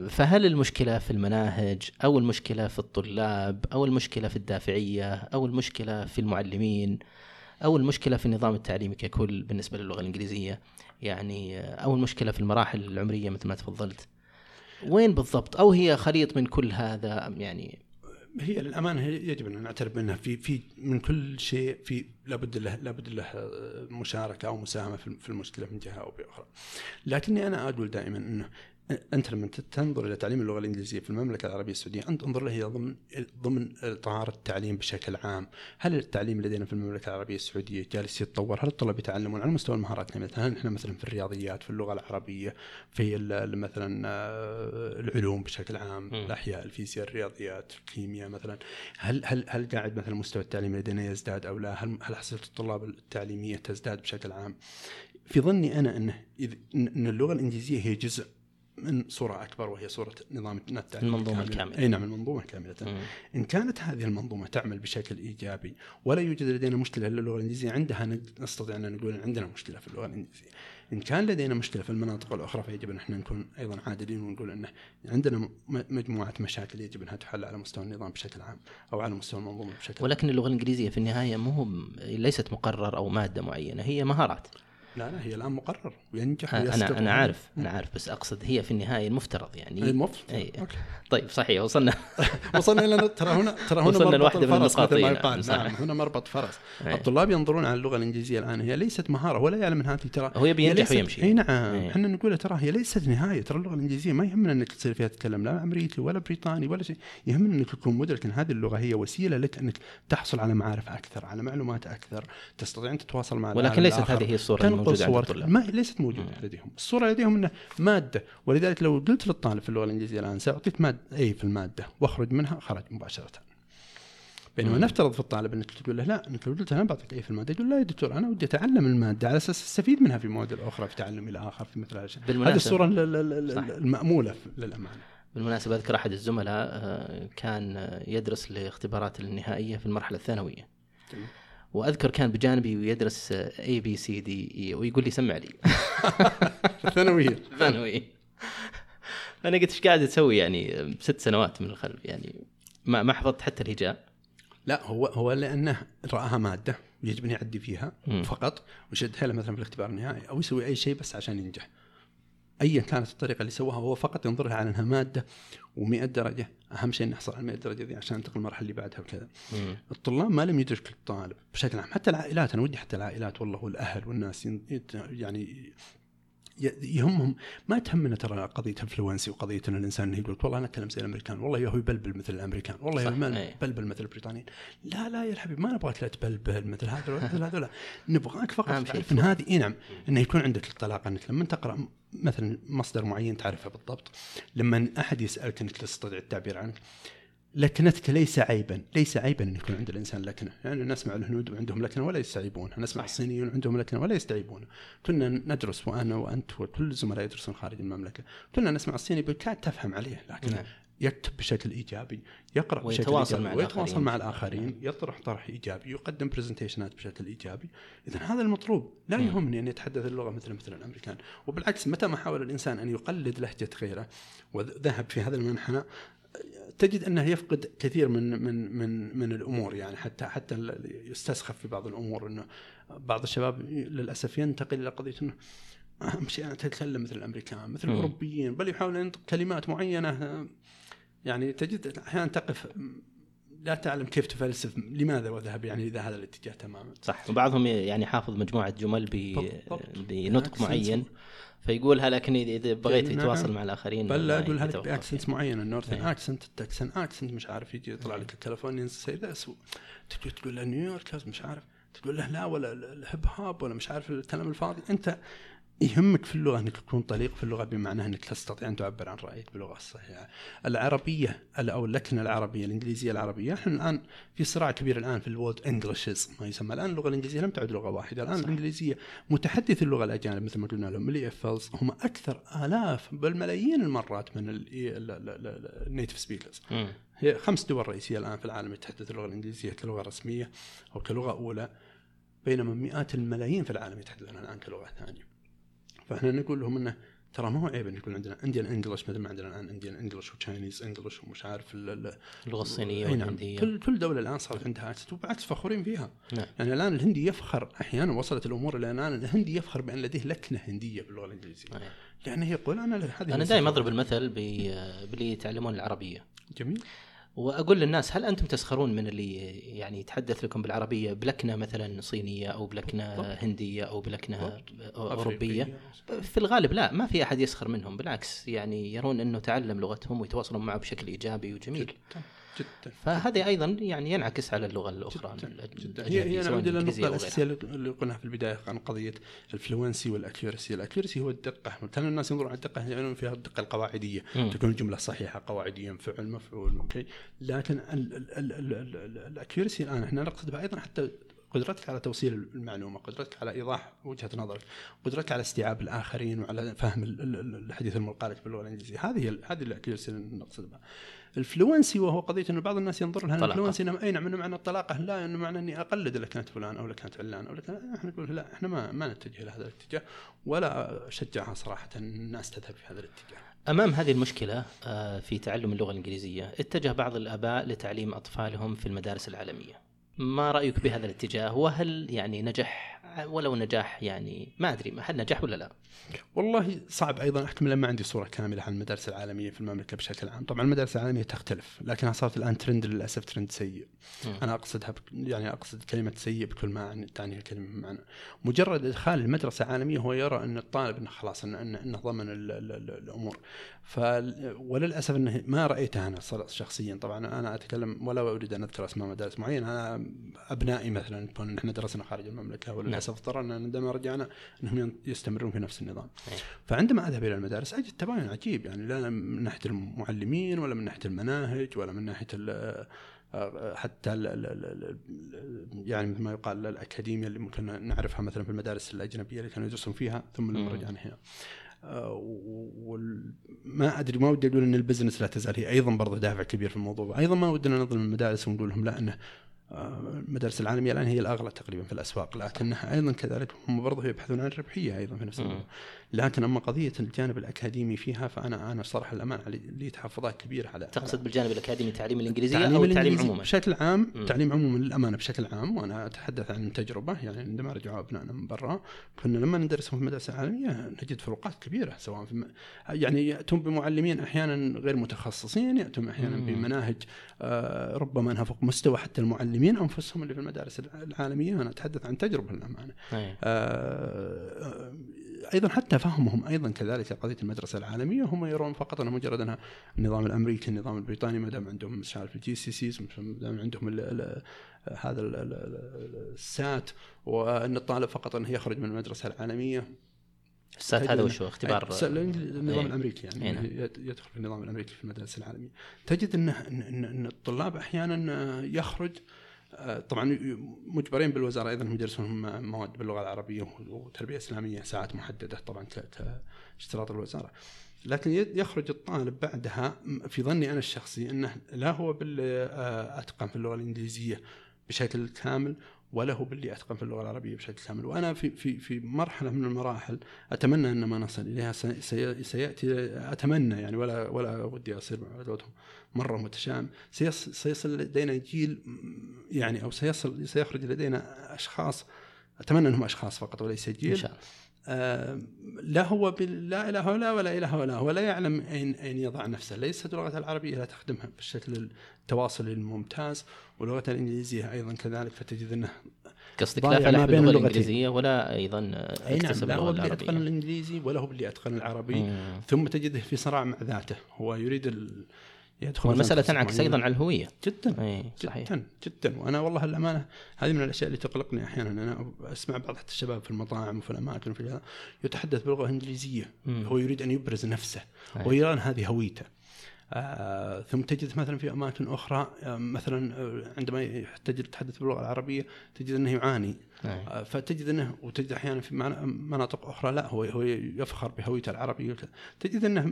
فهل المشكلة في المناهج أو المشكلة في الطلاب أو المشكلة في الدافعية أو المشكلة في المعلمين أو المشكلة في النظام التعليمي ككل بالنسبة للغة الإنجليزية؟ يعني آه، أو المشكلة في المراحل العمرية مثل ما تفضلت. وين بالضبط؟ أو هي خليط من كل هذا يعني؟ هي للأمانة يجب أن نعترف بأنها في في من كل شيء في لابد له لابد له مشاركة أو مساهمة في المشكلة من جهة أو بأخرى. لكني أنا أقول دائما أنه أنت لما تنظر إلى تعليم اللغة الإنجليزية في المملكة العربية السعودية أنت انظر له ضمن ضمن إطار التعليم بشكل عام، هل التعليم لدينا في المملكة العربية السعودية جالس يتطور؟ هل الطلاب يتعلمون على مستوى المهارات كامله؟ هل إحنا مثلا في الرياضيات في اللغة العربية في مثلا آه، العلوم بشكل عام، م. الأحياء، الفيزياء، الرياضيات، الكيمياء مثلا هل هل هل قاعد مثلا مستوى التعليم لدينا يزداد أو لا؟ هل هل حصيلة الطلاب التعليمية تزداد بشكل عام؟ في ظني أنا إنه إن اللغة الإنجليزية هي جزء من صورة أكبر وهي صورة نظام التعليم المنظومة الكامل. الكاملة. أي نعم المنظومة كامله مم. إن كانت هذه المنظومة تعمل بشكل إيجابي ولا يوجد لدينا مشكلة للغه الإنجليزية عندها نستطيع أن نقول عندنا مشكلة في اللغة الإنجليزية. إن كان لدينا مشكلة في المناطق الأخرى فيجب أن إحنا نكون أيضا عادلين ونقول انه عندنا م- مجموعة مشاكل يجب أنها تحل على مستوى النظام بشكل عام أو على مستوى المنظومة بشكل عام. ولكن اللغة الإنجليزية في النهاية مو ليست مقرر أو مادة معينة هي مهارات لا لا هي الآن مقرر وينجح أنا أنا عارف أنا عارف بس أقصد هي في النهاية المفترض يعني المفترض أي. okay. طيب صحيح وصلنا <laughs> وصلنا إلى ترى هنا ترى هنا وصلنا مربط لواحدة من النقاط، مثل ما إي يقال نعم،. نعم هنا مربط فرس أي. الطلاب ينظرون على اللغة الإنجليزية الآن هي ليست مهارة ولا يعلم ان هذه ترى هو يبي ينجح ويمشي. إي نعم. إحنا نقول ترى هي ليست نهاية ترى اللغة الإنجليزية ما يهمنا إنك تصير فيها تتكلم لا أمريكي ولا بريطاني ولا شيء يهمنا إنك تكون مدرك إن هذه اللغة هي وسيلة لك إنك تحصل على معارف أكثر على معلومات أكثر تستطيع أن تتواصل مع ولكن ليست. هذه هي الصورة الموجودة عند. الطلاب. ما ليست موجودة لديهم الصورة لديهم انه مادة ولذلك لو قلت للطالب في اللغة الإنجليزية الآن سأعطيك مادة اي في المادة واخرج منها خرج مباشرة بينما مم. نفترض في الطالب إنك تقول له لا إنك لو قلت أنا بعطيك أي في المادة يقول لا يا دكتور أنا ودي أتعلم المادة على أساس أستفيد منها في المواد الاخرى في تعلمي الآخر في مثل هذا هذه بالمناسبة- الصورة. المأمولة للأمانة بالمناسبة أذكر أحد الزملاء آه، كان يدرس لاختبارات النهائية في المرحلة الثانوية تمام. وأذكر كان بجانبي ويدرس ABCD ويقول لي سمع لي <laughs> في الثانوية <laughs> ثانوي أنا قلت إيش قاعد تسوي يعني ست سنوات من الخلف يعني ما ما حفظت حتى الهجاء لا هو هو لأنه رآها مادة يجب ان يعدي فيها مم. فقط ويشد حيله مثلا في الاختبار النهائي أو يسوي أي شيء بس عشان ينجح. ايا كانت الطريقة اللي سواها هو فقط ينظرها على أنها مادة و100 درجة، أهم شيء نحصل على 100 درجة دي عشان ننتقل المرحلة اللي بعدها وكذا. الطلاب ما لم يدرك الطالب بشكل عام. حتى العائلات أنا ودي حتى العائلات والله والأهل والناس يعني يهمهم. ما تهمنا ترى قضية الفلونسي وقضية إن الإنسان يقول والله أنا أتكلم زي الأمريكان. والله يا هو يبلبل مثل الأمريكان. والله يا هو. يبلبل مثل البريطانيين. لا لا يا الحبيب ما نبغاك لا تبلبل مثل هذا ولا مثل <laughs> هذول نبغاك فقط تعرف إن هذه إي نعم إنه يكون عندك الطلاقة. إنك لما تقرأ مثلا مصدر معين تعرفه بالضبط. لما أحد يسألك إنك تستطيع التعبير عنه لكنتك ليس عيبا ليس عيبا أن يكون عند الإنسان لكنة. يعني نسمع الهنود وعندهم لكنة ولا يستعيبونها نسمع الصينيين وعندهم لكنة ولا يستعيبونها كنا ندرس وأنا وأنت وكل الزملاء يدرسون خارج المملكة. كنا نسمع الصيني بالكاد تفهم عليه لكن نعم. يكتب بشكل إيجابي يقرأ بشكل ويتواصل إيجابي مع ويتواصل. مع الآخرين يطرح طرح إيجابي يقدم برزنتيشنات بشكل إيجابي. اذا هذا المطلوب. لا مم. يهمني أن يتحدث اللغة مثل مثل الأمريكان. وبالعكس متى ما حاول الإنسان أن يقلد لهجة غيره وذهب في هذا المنحنى تجد أنه يفقد كثير من من من من الأمور يعني حتى حتى يستسخف في بعض الأمور إنه بعض الشباب للأسف ينتقل إلى قضية إنه أهم شيء أنا اتكلم مثل الأمريكان مثل. الأوروبيين بل يحاول ينطق كلمات معينة. يعني تجد أحيانا تقف لا تعلم كيف تفلسف لماذا وذهب؟ يعني إلى هذا الاتجاه تماما. صح. وبعضهم يعني حافظ مجموعة جمل ب... بنطق. معين. فيقولها لكن اذا بغيت نعم. يتواصل مع الآخرين بل لا أقول هذه يتوقف. ب accent معينة ال northern. accent ال Texan accent مش عارف يجي يطلع لك ال Californian see this تجي تقول له نيويورك مش عارف تقول له لا ولا ال- ال hip hop ولا مش عارف الكلام الفاضي أنت يهمك في اللغة إنك تكون طليق في اللغة بمعنى إنك تستطيع أن تعبر عن رأيك باللغة الصحيحة. العربية أو اللكنة العربية الإنجليزية العربية إحنا الآن في صراع كبير الآن في ال World Englishes ما يسمى الآن اللغة الإنجليزية لم تعد لغة واحدة الآن صح. الإنجليزية متحدث اللغة الأجانب مثل ما قلنا لهم ال EFLs هم أكثر آلاف بل ملايين المرات من ال native speakers. هي خمس دول رئيسية الآن في العالم يتحدث اللغة الإنجليزية كلغة رسمية أو كلغة أولى بينما مئات الملايين في العالم يتحدثون الآن كلغة ثانية. فاحنا نقول لهم إنه ترى ما هو عيب إن يكون عندنا Indian English مثل ما عندنا الان Indian English و Chinese English ومش عارف ال- ال- اللغة الصينيه أي نعم. والهندية. كل كل دولة الآن صارت عندها accent وبالعكس فخورين فيها. نعم. يعني الآن الهندي يفخر أحيانا وصلت الأمور إلى الآن الهندي يفخر بأن لديه لكنة هندية باللغة الإنجليزية. أي. لأنه يقول أنا هذه أنا دائما أضرب المثل باللي يتعلمون العربية. جميل. وأقول للناس هل أنتم تسخرون من اللي يعني يتحدث لكم بالعربية بلكنة مثلا صينية أو بلكنة. هندية أو بلكنة. أوروبية. في الغالب لا ما في أحد يسخر منهم بالعكس يعني يرون إنه تعلم لغتهم ويتواصلون معه بشكل إيجابي وجميل جدا جدا فهذا أيضا يعني ينعكس على اللغة الأخرى جدا, جدا. هي هي الإنجليزية النقطه الاساسيه. اللي قلناها في البداية عن قضية ال fluency وال accuracy، ال accuracy هو الدقة، كان الناس ينظرون على الدقة يعنون فيها الدقة القواعدية، مم. تكون الجمله صحيحة قواعديا فعل مفعول شيء، لكن ال accuracy الآن إحنا نقصد بها أيضا حتى قدرتك على توصيل المعلومة، قدرتك على إيضاح وجهة نظرك، قدرتك على استيعاب الآخرين وعلى فهم ال- ال- ال- الحديث المقال لك باللغة الانجليزيه، هذه هذه ال accuracy اللي نقصد بها. ال fluency وهو قضية إنه بعض الناس ينظر لها. ال fluency أي نعم إنه معنى الطلاقة لا إنه معنى إني أقلد لكنة فلان أو لكنة علان أو لكنه إحنا نقول لا إحنا ما ما نتجه إلى هذا الاتجاه ولا أشجعها صراحة الناس تذهب في هذا الاتجاه. أمام هذه المشكلة آه، في تعلم اللغة الإنجليزية اتجه بعض الآباء لتعليم أطفالهم في المدارس العالمية ما رأيك بهذا الاتجاه؟ وهل يعني نجح ولو نجاح يعني ما أدري هل نجح ولا لا والله صعب أيضا احكم لما عندي صورة كاملة عن المدارس العالمية في المملكة بشكل عام، طبعا المدارس العالمية تختلف، لكنها صارت الآن ترند للأسف ترند سيء. مم. أنا أقصدها بك يعني أقصد كلمة سيء بكل ما عن- تعني الكلمة معنى. مجرد إدخال المدرسة عالميه هو يرى أن الطالب إنه خلاص انه انه, إنه ضمن ال ال ال الأمور. ف وللأسف إنه ما رأيتها أنا شخصيا طبعا أنا أتكلم ولا أريد أن أذكر أسماء مدارس معينة أنا أبنائي مثلا إحنا درسنا خارج المملكة وللاسف اضطررنا عندما رجعنا أنهم يستمرون في نفس النظام. إيه. فعندما أذهب إلى المدارس أجد تباين عجيب يعني لا من ناحية المعلمين ولا من ناحية المناهج ولا من ناحية ال حتى ال ال يعني مثل ما يقال الأكاديمية اللي ممكن نعرفها مثلا في المدارس الأجنبية اللي كانوا يدرسون فيها ثم لما. رجعنا هنا. وما أدري ما ودي أقول إن البزنس لا تزال هي أيضا برضه دافع كبير في الموضوع، أيضا ما ودنا نظلم المدارس ونقول لهم لا إنه آه، المدارس العالمية الآن هي الأغلى تقريبا في الأسواق لكنها أيضا كذلك هم برضه يبحثون عن الربحية أيضا في نفس. الموضوع لكن أما قضية الجانب الأكاديمي فيها فأنا أنا صراحة الامانه لي تحفظات كبيرة على تقصد بالجانب الأكاديمي تعليم الانجليزيه التعليم أو التعليم عموما بشكل عام مم. تعليم عموما للأمانة بشكل عام وأنا أتحدث عن تجربة يعني عندما رجعوا أبنائنا من برا كنا لما ندرسهم في المدرسة العالمية نجد فروقات كبيرة سواء في م- يعني يأتون بمعلمين أحيانا غير متخصصين يأتون أحيانا مم. بمناهج آه، ربما انها فوق مستوى حتى المعلمين أنفسهم اللي في المدارس العالمية أنا أتحدث عن تجربة للامانه أي. آه، أيضا حتى فهمهم أيضا كذلك قضية المدرسة العالمية هم يرون فقط انها مجرد أنها النظام الأمريكي النظام البريطاني ما دام عندهم مش عارف ال GCSEs ما دام عندهم ال ال هذا ال- ال- ال- السات وأن الطالب فقط أنه يخرج من المدرسة العالمية السات هذا إن- وش هو اختبار النظام إيه. الأمريكي يعني. يد- يدخل في النظام الأمريكي في المدارس العالمية تجد ان إن الطلاب أحيانا آه، يخرج آه، طبعا مجبرين بالوزارة أيضا يدرسون مواد باللغة العربية وتربية إسلامية ساعات محددة طبعا اشتراط الوزارة. لكن يخرج الطالب بعدها في ظني أنا الشخصي أنه لا هو آه، أتقن في اللغة الإنجليزية بشكل كامل ولا هو باللي أتقن في اللغة العربية بشكل كامل. وأنا في في في مرحلة من المراحل أتمنى أن ما نصل إليها سي- سي- سيأتي أتمنى يعني ولا ولا ودي أصير مرة متشائم. سيص- سيصل لدينا جيل يعني أو سيصل سيخرج لدينا أشخاص أتمنى أنهم أشخاص فقط وليس جيل إن شاء الله. لا هو لا إله الا ولا إله الا هو لا يعلم اين أين يضع نفسه، ليست اللغة العربية لا تخدمها بالشكل التواصل الممتاز واللغة الإنجليزية أيضا كذلك فتجد أنه قصدك لا فلح بين باللغة اللغتين. الإنجليزية ولا أيضا أي نعم لا هو اللغة اللي اتقن العربيه الإنجليزي ولا هو اللي اتقن العربي مم. ثم تجده في صراع مع ذاته هو يريد ال... يدخل والمساله تنعكس أيضا. على الهوية. جدا اي صحيح. جدا. جدا وأنا والله الأمانة هذه من الأشياء اللي تقلقني أحيانا. أنا أسمع بعض حتى الشباب في المطاعم وفي الأماكن وفي هذا يتحدث بلغه انجليزيه مم. هو يريد أن يبرز نفسه. ويرى أن هذه هويته. آه ثم تجد مثلا في أماكن أخرى آه مثلا آه، عندما يحتاج يتحدث باللغة العربية تجد أنه يعاني. آه، فتجد أنه وتجد أحيانا في منا- مناطق أخرى لا هو هو يفخر بهويته العربية. تجد أنه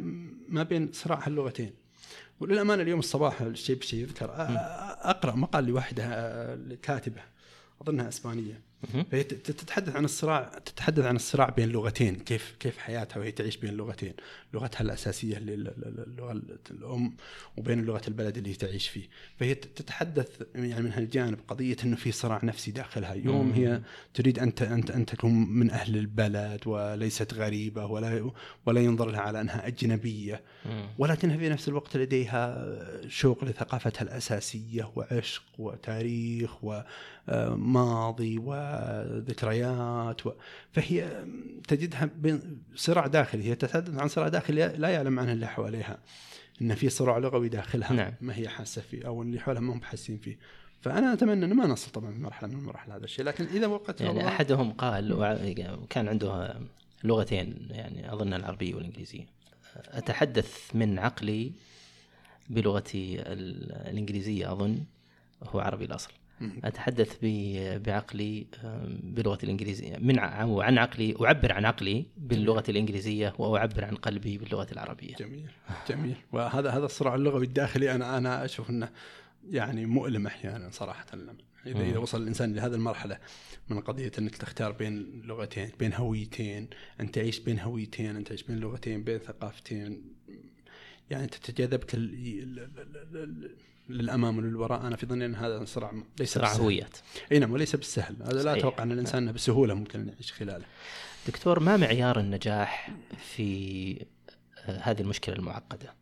ما بين صراع اللغتين وللأمانة اليوم الصباح الشيء بشيء يذكر أقرأ مقال لواحدة آه، لكاتبه أظنها إسبانية. فهي تتحدث عن الصراع تتحدث عن الصراع بين لغتين كيف كيف حياتها وهي تعيش بين لغتين لغتها الأساسية اللي اللغة الأم وبين لغة البلد اللي تعيش فيه فهي تتحدث يعني من هالجانب قضية إنه في صراع نفسي داخلها يوم. هي تريد أن أن أن تكون من أهل البلد وليست غريبة ولا ولا ينظر لها على أنها أجنبية. ولكنها في نفس الوقت لديها شوق لثقافتها الأساسية وعشق وتاريخ وماضي وذكريات و... فهي تجدها بين صراع داخلي هي تتحدث عن صراع داخلي لا يعلم عنه اللي حواليها إن في صراع لغوي داخلها نعم. ما هي حاسة فيه أو اللي حولها ما هم حاسين فيه فأنا أتمنى إنه ما نصل طبعا في مرحلة من المراحل هذا الشيء لكن إذا وقت يعني الله- أحدهم قال وكان عنده لغتين يعني أظن العربية والإنجليزية أتحدث من عقلي بلغتي ال- الإنجليزية أظن هو عربي الأصل. أتحدث بعقلي بلغتي الإنجليزية. من عن عقلي أعبر عن عقلي باللغة الإنجليزية وأعبر عن قلبي باللغة العربية. جميل جميل. وهذا هذا الصراع اللغوي الداخلي أنا أنا أشوف إنه يعني مؤلم أحيانا صراحة. لما إذا اذا. وصل الإنسان لهذه المرحلة من قضية إنك تختار بين لغتين بين هويتين أن تعيش بين هويتين أن تعيش بين لغتين بين ثقافتين يعني ال- ال- للأمام وللوراء أنا في ظني أن هذا صراع ليس صراع بالسهل. هويات. أي نعم وليس بالسهل. هذا لا صحيح. أتوقع أن الإنسان أنه بسهولة ممكن أن يعيش خلاله. دكتور ما معيار النجاح في آه، هذه المشكلة المعقدة؟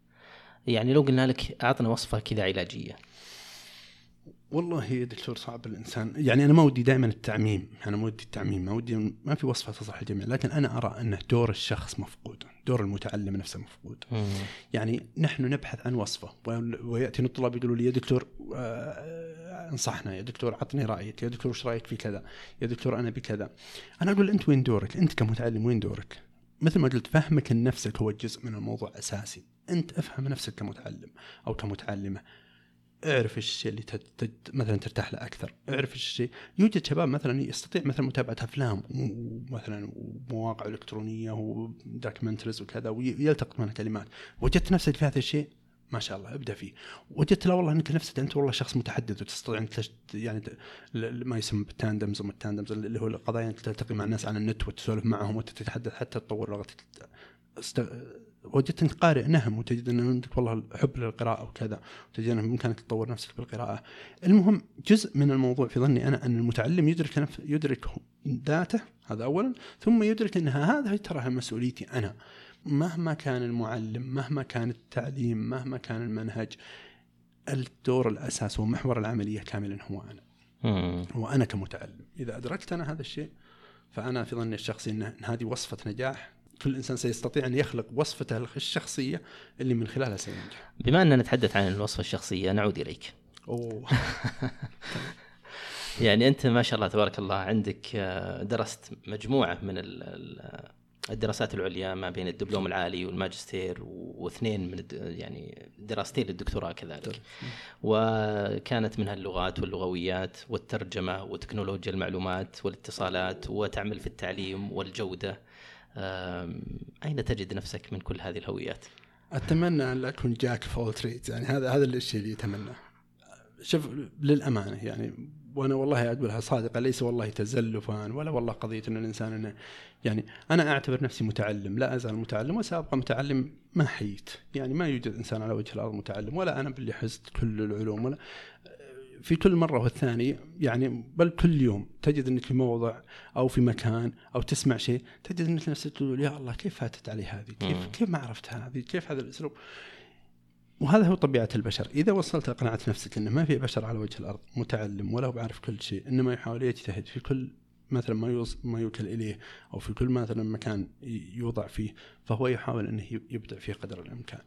يعني لو قلنا لك أعطنا وصفة كذا علاجية. والله يا دكتور صعب الإنسان. يعني أنا ما ودي دائما التعميم. أنا ما ودي التعميم. ما ودي ما في وصفة تصلح الجميع لكن أنا أرى أن دور الشخص مفقود. دور المتعلم نفسه مفقود. يعني نحن نبحث عن وصفة. وياتينا الطلاب يقولوا لي يا دكتور آه، انصحنا. يا دكتور عطني رأيك. يا دكتور وش رأيك في كذا؟ يا دكتور أنا بكذا. أنا أقول أنت وين دورك؟ أنت كمتعلم وين دورك؟ مثل ما قلت فهمك لنفسك هو جزء من الموضوع أساسي. أنت أفهم نفسك كمتعلم أو كمتعلمة. اعرف الشيء اللي. مثلا ترتاح له أكثر، اعرف الشيء، يوجد شباب مثلا يستطيع مثلا متابعة أفلام ومثلا ومواقع إلكترونية و documentaries وكذا ويلتقط منها كلمات، وجدت نفسك في هذا الشيء ما شاء الله أبدأ فيه، وجدت لا والله أنك نفسك أنت والله شخص متحدث وتستطيع انك تش... يعني ما يسمى بال tandems أو ال tandems اللي هو القضايا أنك تلتقي مع الناس على النت وتسولف معهم وتتحدث حتى تطور لغتك. وجدت أنك قارئ نهم وتجد ان عندك والله حب للقراءة وكذا وتجد ان بامكانك تطور نفسك بالقراءة. المهم جزء من الموضوع في ظني أنا أن المتعلم يدرك نف... يدرك ذاته هذا اولا ثم يدرك أنها هذا ترى مسؤوليتي أنا. مهما كان المعلم مهما كان التعليم مهما كان المنهج الدور الأساس ومحور العملية كاملا هو أنا. مم. وأنا كمتعلم إذا أدركت أنا هذا الشيء فأنا في ظني الشخصي إن هذه وصفة نجاح كل إنسان سيستطيع أن يخلق وصفته الشخصية اللي من خلالها سينجح. بما أننا نتحدث عن الوصفة الشخصية نعود إليك أوه <laughs> يعني أنت ما شاء الله تبارك الله عندك آه، درست مجموعة من ال- ال- الدراسات العليا ما بين الدبلوم العالي والماجستير واثنين من. يعني دراستين للدكتوراه كذلك وكانت منها اللغات واللغويات والترجمة وتكنولوجيا المعلومات والاتصالات وتعمل في التعليم والجودة أين تجد نفسك من كل هذه الهويات؟ أتمنى أن لا أكون جاك فول تريد يعني هذا هذا الشيء اللي أتمناه شوف للأمانة يعني وأنا والله أقولها صادقة ليس والله تزلفا ولا والله قضية أن الإنسان انه يعني أنا أعتبر نفسي متعلم لا أزال متعلم وسابقا متعلم ما حييت يعني ما يوجد إنسان على وجه الأرض متعلم ولا أنا باللي حزت كل العلوم ولا في كل مرة والثانية يعني بل كل يوم تجد إنك في موضع أو في مكان أو تسمع شيء تجد إنك نفسك تقول يا الله كيف فاتت علي هذه؟ كيف كيف ما عرفت هذه؟ كيف هذا الأسلوب؟ وهذا هو طبيعة البشر إذا وصلت قناعة نفسك أنه ما في بشر على وجه الأرض متعلم ولا هو بعرف كل شيء إنما يحاول يجتهد في كل مثلا ما ما يوكل إليه أو في كل مثلا مكان يوضع فيه فهو يحاول أنه يبدع فيه قدر الإمكان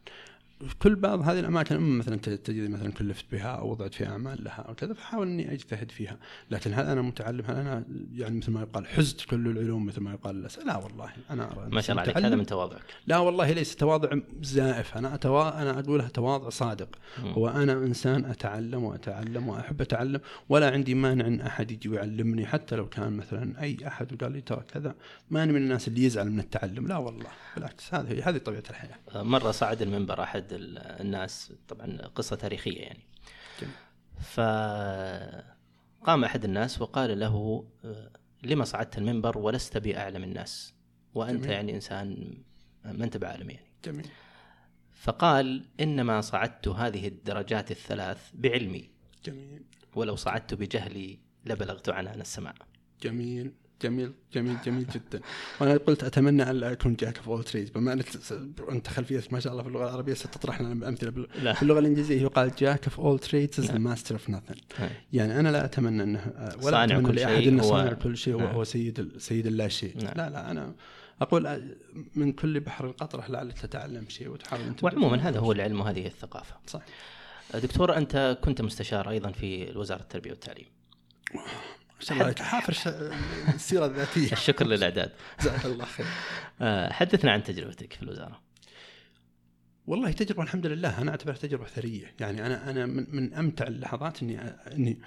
كل بعض هذه الأماكن أما مثلا تجد مثلا كلفت بها أو وضعت فيها اعمال لها أو كذا فحاول إني أجتهد فيها، لكن هل أنا متعلم؟ هل أنا يعني مثل ما يقال حزت كل العلوم مثل ما يقال؟ لا والله أنا أرى ما شاء الله عليك هذا من تواضعك لا والله ليس تواضع زائف، أنا أتوا... أنا أقولها تواضع صادق، م. هو أنا إنسان أتعلم وأتعلم وأحب أتعلم ولا عندي مانع إن أحد يجي ويعلمني حتى لو كان مثلا أي أحد وقال لي ترى كذا، ماني من الناس اللي يزعل من التعلم، لا والله بالعكس هذه هذه طبيعة الحياة. مرة صعد المنبر أحد الناس طبعا قصة تاريخية يعني. فقام أحد الناس وقال له لما صعدت المنبر ولست بأعلم الناس؟ وأنت جميل. يعني إنسان ما أنت بعالم يعني. جميل. فقال إنما صعدت هذه الدرجات الثلاث بعلمي. جميل. ولو صعدت بجهلي لبلغت عنان السماء. جميل. جميل جميل جميل جدا. وأنا قلت أتمنى أن لا اكون jack of all trade بما أنك أنت خلفيتك ما شاء الله في اللغة العربية ستطرح لنا بأمثلة. لا. في اللغة الإنجليزية يقال jack of all trades is master of nothing يعني أنا لا أتمنى أنه ولا أتمنى لأحد أنه صانع كل شيء وهو سيد سيد اللا شيء نعم. لا لا أنا أقول من كل بحر قطره لعلك تتعلم شيء وتحاول أنت وعموما هذا هو العلم وهذه الثقافة. صح دكتور أنت كنت مستشار أيضا في وزارة التربية والتعليم. <laughs> الله حافر السيرة الذاتية. <laughs> الشكر للإعداد. جزاك الله خير. <laughs> آه، حدثنا عن تجربتك في الوزارة. والله تجربة الحمد لله أنا أعتبرها تجربة ثرية. يعني أنا أنا من, من أمتع اللحظات إني إني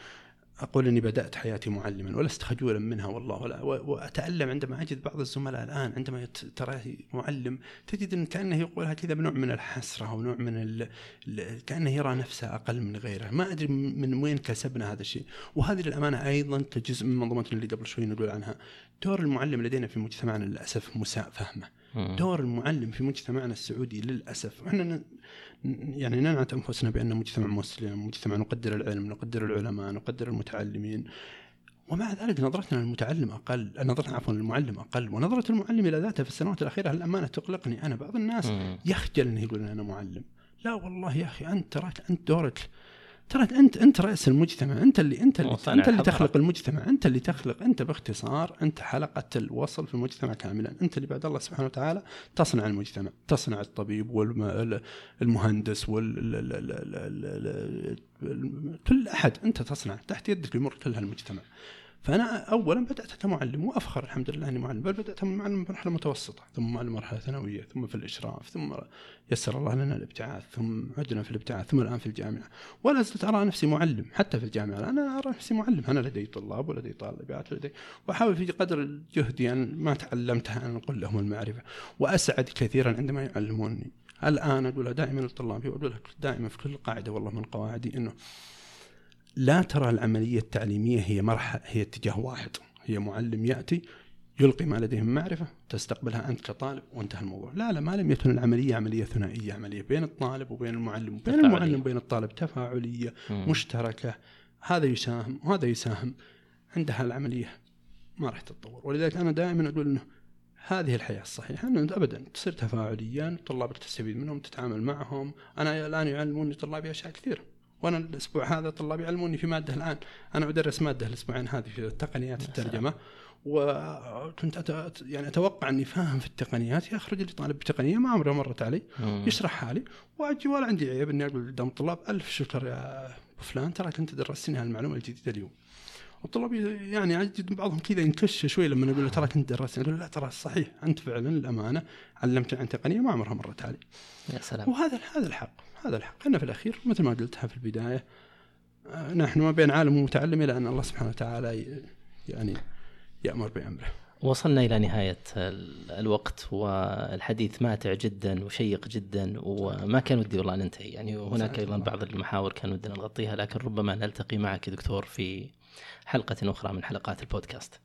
أقول إني بدأت حياتي معلما ولست خجولا منها والله ولا وأتألم عندما أجد بعض الزملاء الآن عندما تراه معلم تجد إن كأنه يقولها كذا بنوع من الحسرة ونوع من ال... كأنه يرى نفسه أقل من غيره، ما أدري من وين كسبنا هذا الشيء، وهذه للأمانة أيضا كجزء من منظومتنا اللي قبل شوي نقول عنها، دور المعلم لدينا في مجتمعنا للأسف مساء فهمه. دور المعلم في مجتمعنا السعودي للأسف، إحنا يعني ننعت أنفسنا بأن مجتمع مسلم، مجتمع نقدر العلم، نقدر العلماء، نقدر المتعلمين. ومع ذلك نظرتنا للمتعلم أقل، نظرتنا عفوا للمعلم أقل، ونظرة المعلم إلى ذاته في السنوات الأخيرة للامانه تقلقني أنا، بعض الناس يخجل انه يقول أنا معلم. لا والله يا أخي أنت تراك أنت دورك ترى انت أنت رأس المجتمع. أنت اللي أنت اللي أنت اللي تخلق المجتمع. أنت اللي تخلق. أنت باختصار أنت حلقة الوصل في المجتمع كاملا. أنت اللي بعد الله سبحانه وتعالى تصنع المجتمع. تصنع الطبيب والمهندس وال كل أحد. أنت تصنع تحت يدك يمر كل هالمجتمع. فأنا اولا بدأت كمعلم وأفخر الحمد لله إني معلم. بل بدات معلم بمرحله متوسطة ثم معلم مرحلة ثانوية ثم في الإشراف ثم يسر الله لنا الابتعاث ثم عدنا في الابتعاث ثم الآن في الجامعة. ولا زلت أرى نفسي معلم حتى في الجامعة. أنا أرى نفسي معلم. أنا لدي طلاب ولدي طالبات ولدي وأحاول في قدر الجهد يعني ما تعلمتها أن أقول لهم المعرفة وأسعد كثيرا عندما يعلموني. الآن اقولها دائما لطلابي وأقول دائما في كل قاعدة والله من قواعدي إنه لا ترى العملية التعليمية هي مرحلة هي اتجاه واحد. هي معلم يأتي يلقي ما لديه من معرفة تستقبلها أنت كطالب وانتهى الموضوع. لا لا ما لم يكن العملية عملية ثنائية عملية بين الطالب وبين المعلم وبين المعلم وبين الطالب تفاعلية مم. مشتركة. هذا يساهم وهذا يساهم. عندها العملية ما راح تتطور. ولذلك أنا دائما أقول أنه هذه الحياة الصحيحة أنه أبدا تصير تفاعليا طلابك تستفيد منهم تتعامل معهم. أنا الآن يعلموني طلابي أشياء كثيرة. وأنا الأسبوع هذا طلاب يعلموني في مادة الآن. أنا أدرس مادة الأسبوعين هذه في تقنيات الترجمة. وكنت أت... يعني أتوقع أني فاهم في التقنيات. يخرج لي طالب بتقنية ما عمره مرت علي. يشرحها لي وأجي ولا عندي عيب إني أقول قدام الطلاب ألف شكر يا فلان. تراك انت درستني هالمعلومة الجديدة اليوم. والطلاب يعني اجد بعضهم كذا ينكش شوي لما أقول له ترى كنت درست. أقول له لا ترى صحيح أنت فعلا الامانه علمتني عن تقنية ما عمرها مرت علي. يا سلام. وهذا هذا الحق هذا الحق. إحنا في الأخير مثل ما قلتها في البداية آه، نحن ما بين عالم ومتعلم إلى أن الله سبحانه وتعالى يعني يأمر بأمره. وصلنا إلى نهاية ال- الوقت والحديث ماتع جدا وشيق جدا وما كان ودي والله ننتهي. يعني وهناك أيضا بعض المحاور كان ودنا نغطيها لكن ربما نلتقي معك دكتور في حلقة أخرى من حلقات البودكاست.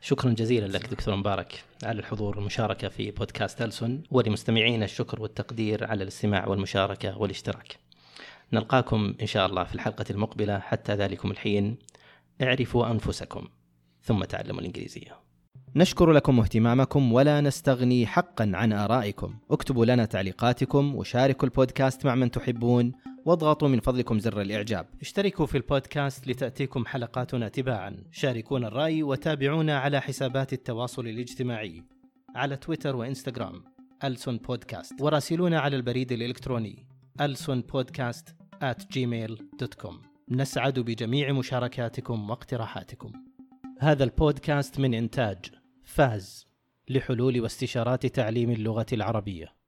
شكرا جزيلا لك دكتور مبارك على الحضور والمشاركة في بودكاست ألسن ولمستمعينا الشكر والتقدير على الاستماع والمشاركة والاشتراك. نلقاكم إن شاء الله في الحلقة المقبلة. حتى ذلكم الحين اعرفوا أنفسكم ثم تعلموا الإنجليزية. نشكر لكم اهتمامكم ولا نستغني حقا عن آرائكم. اكتبوا لنا تعليقاتكم وشاركوا البودكاست مع من تحبون. واضغطوا من فضلكم زر الإعجاب. اشتركوا في البودكاست لتأتيكم حلقاتنا تباعا. شاركونا الرأي وتابعونا على حسابات التواصل الاجتماعي على تويتر وإنستغرام. ألسون بودكاست. وراسلونا على البريد الإلكتروني. ألسون بودكاست at gmail.com نسعد بجميع مشاركاتكم واقتراحاتكم. هذا البودكاست من إنتاج فاز لحلول واستشارات تعليم اللغة العربية.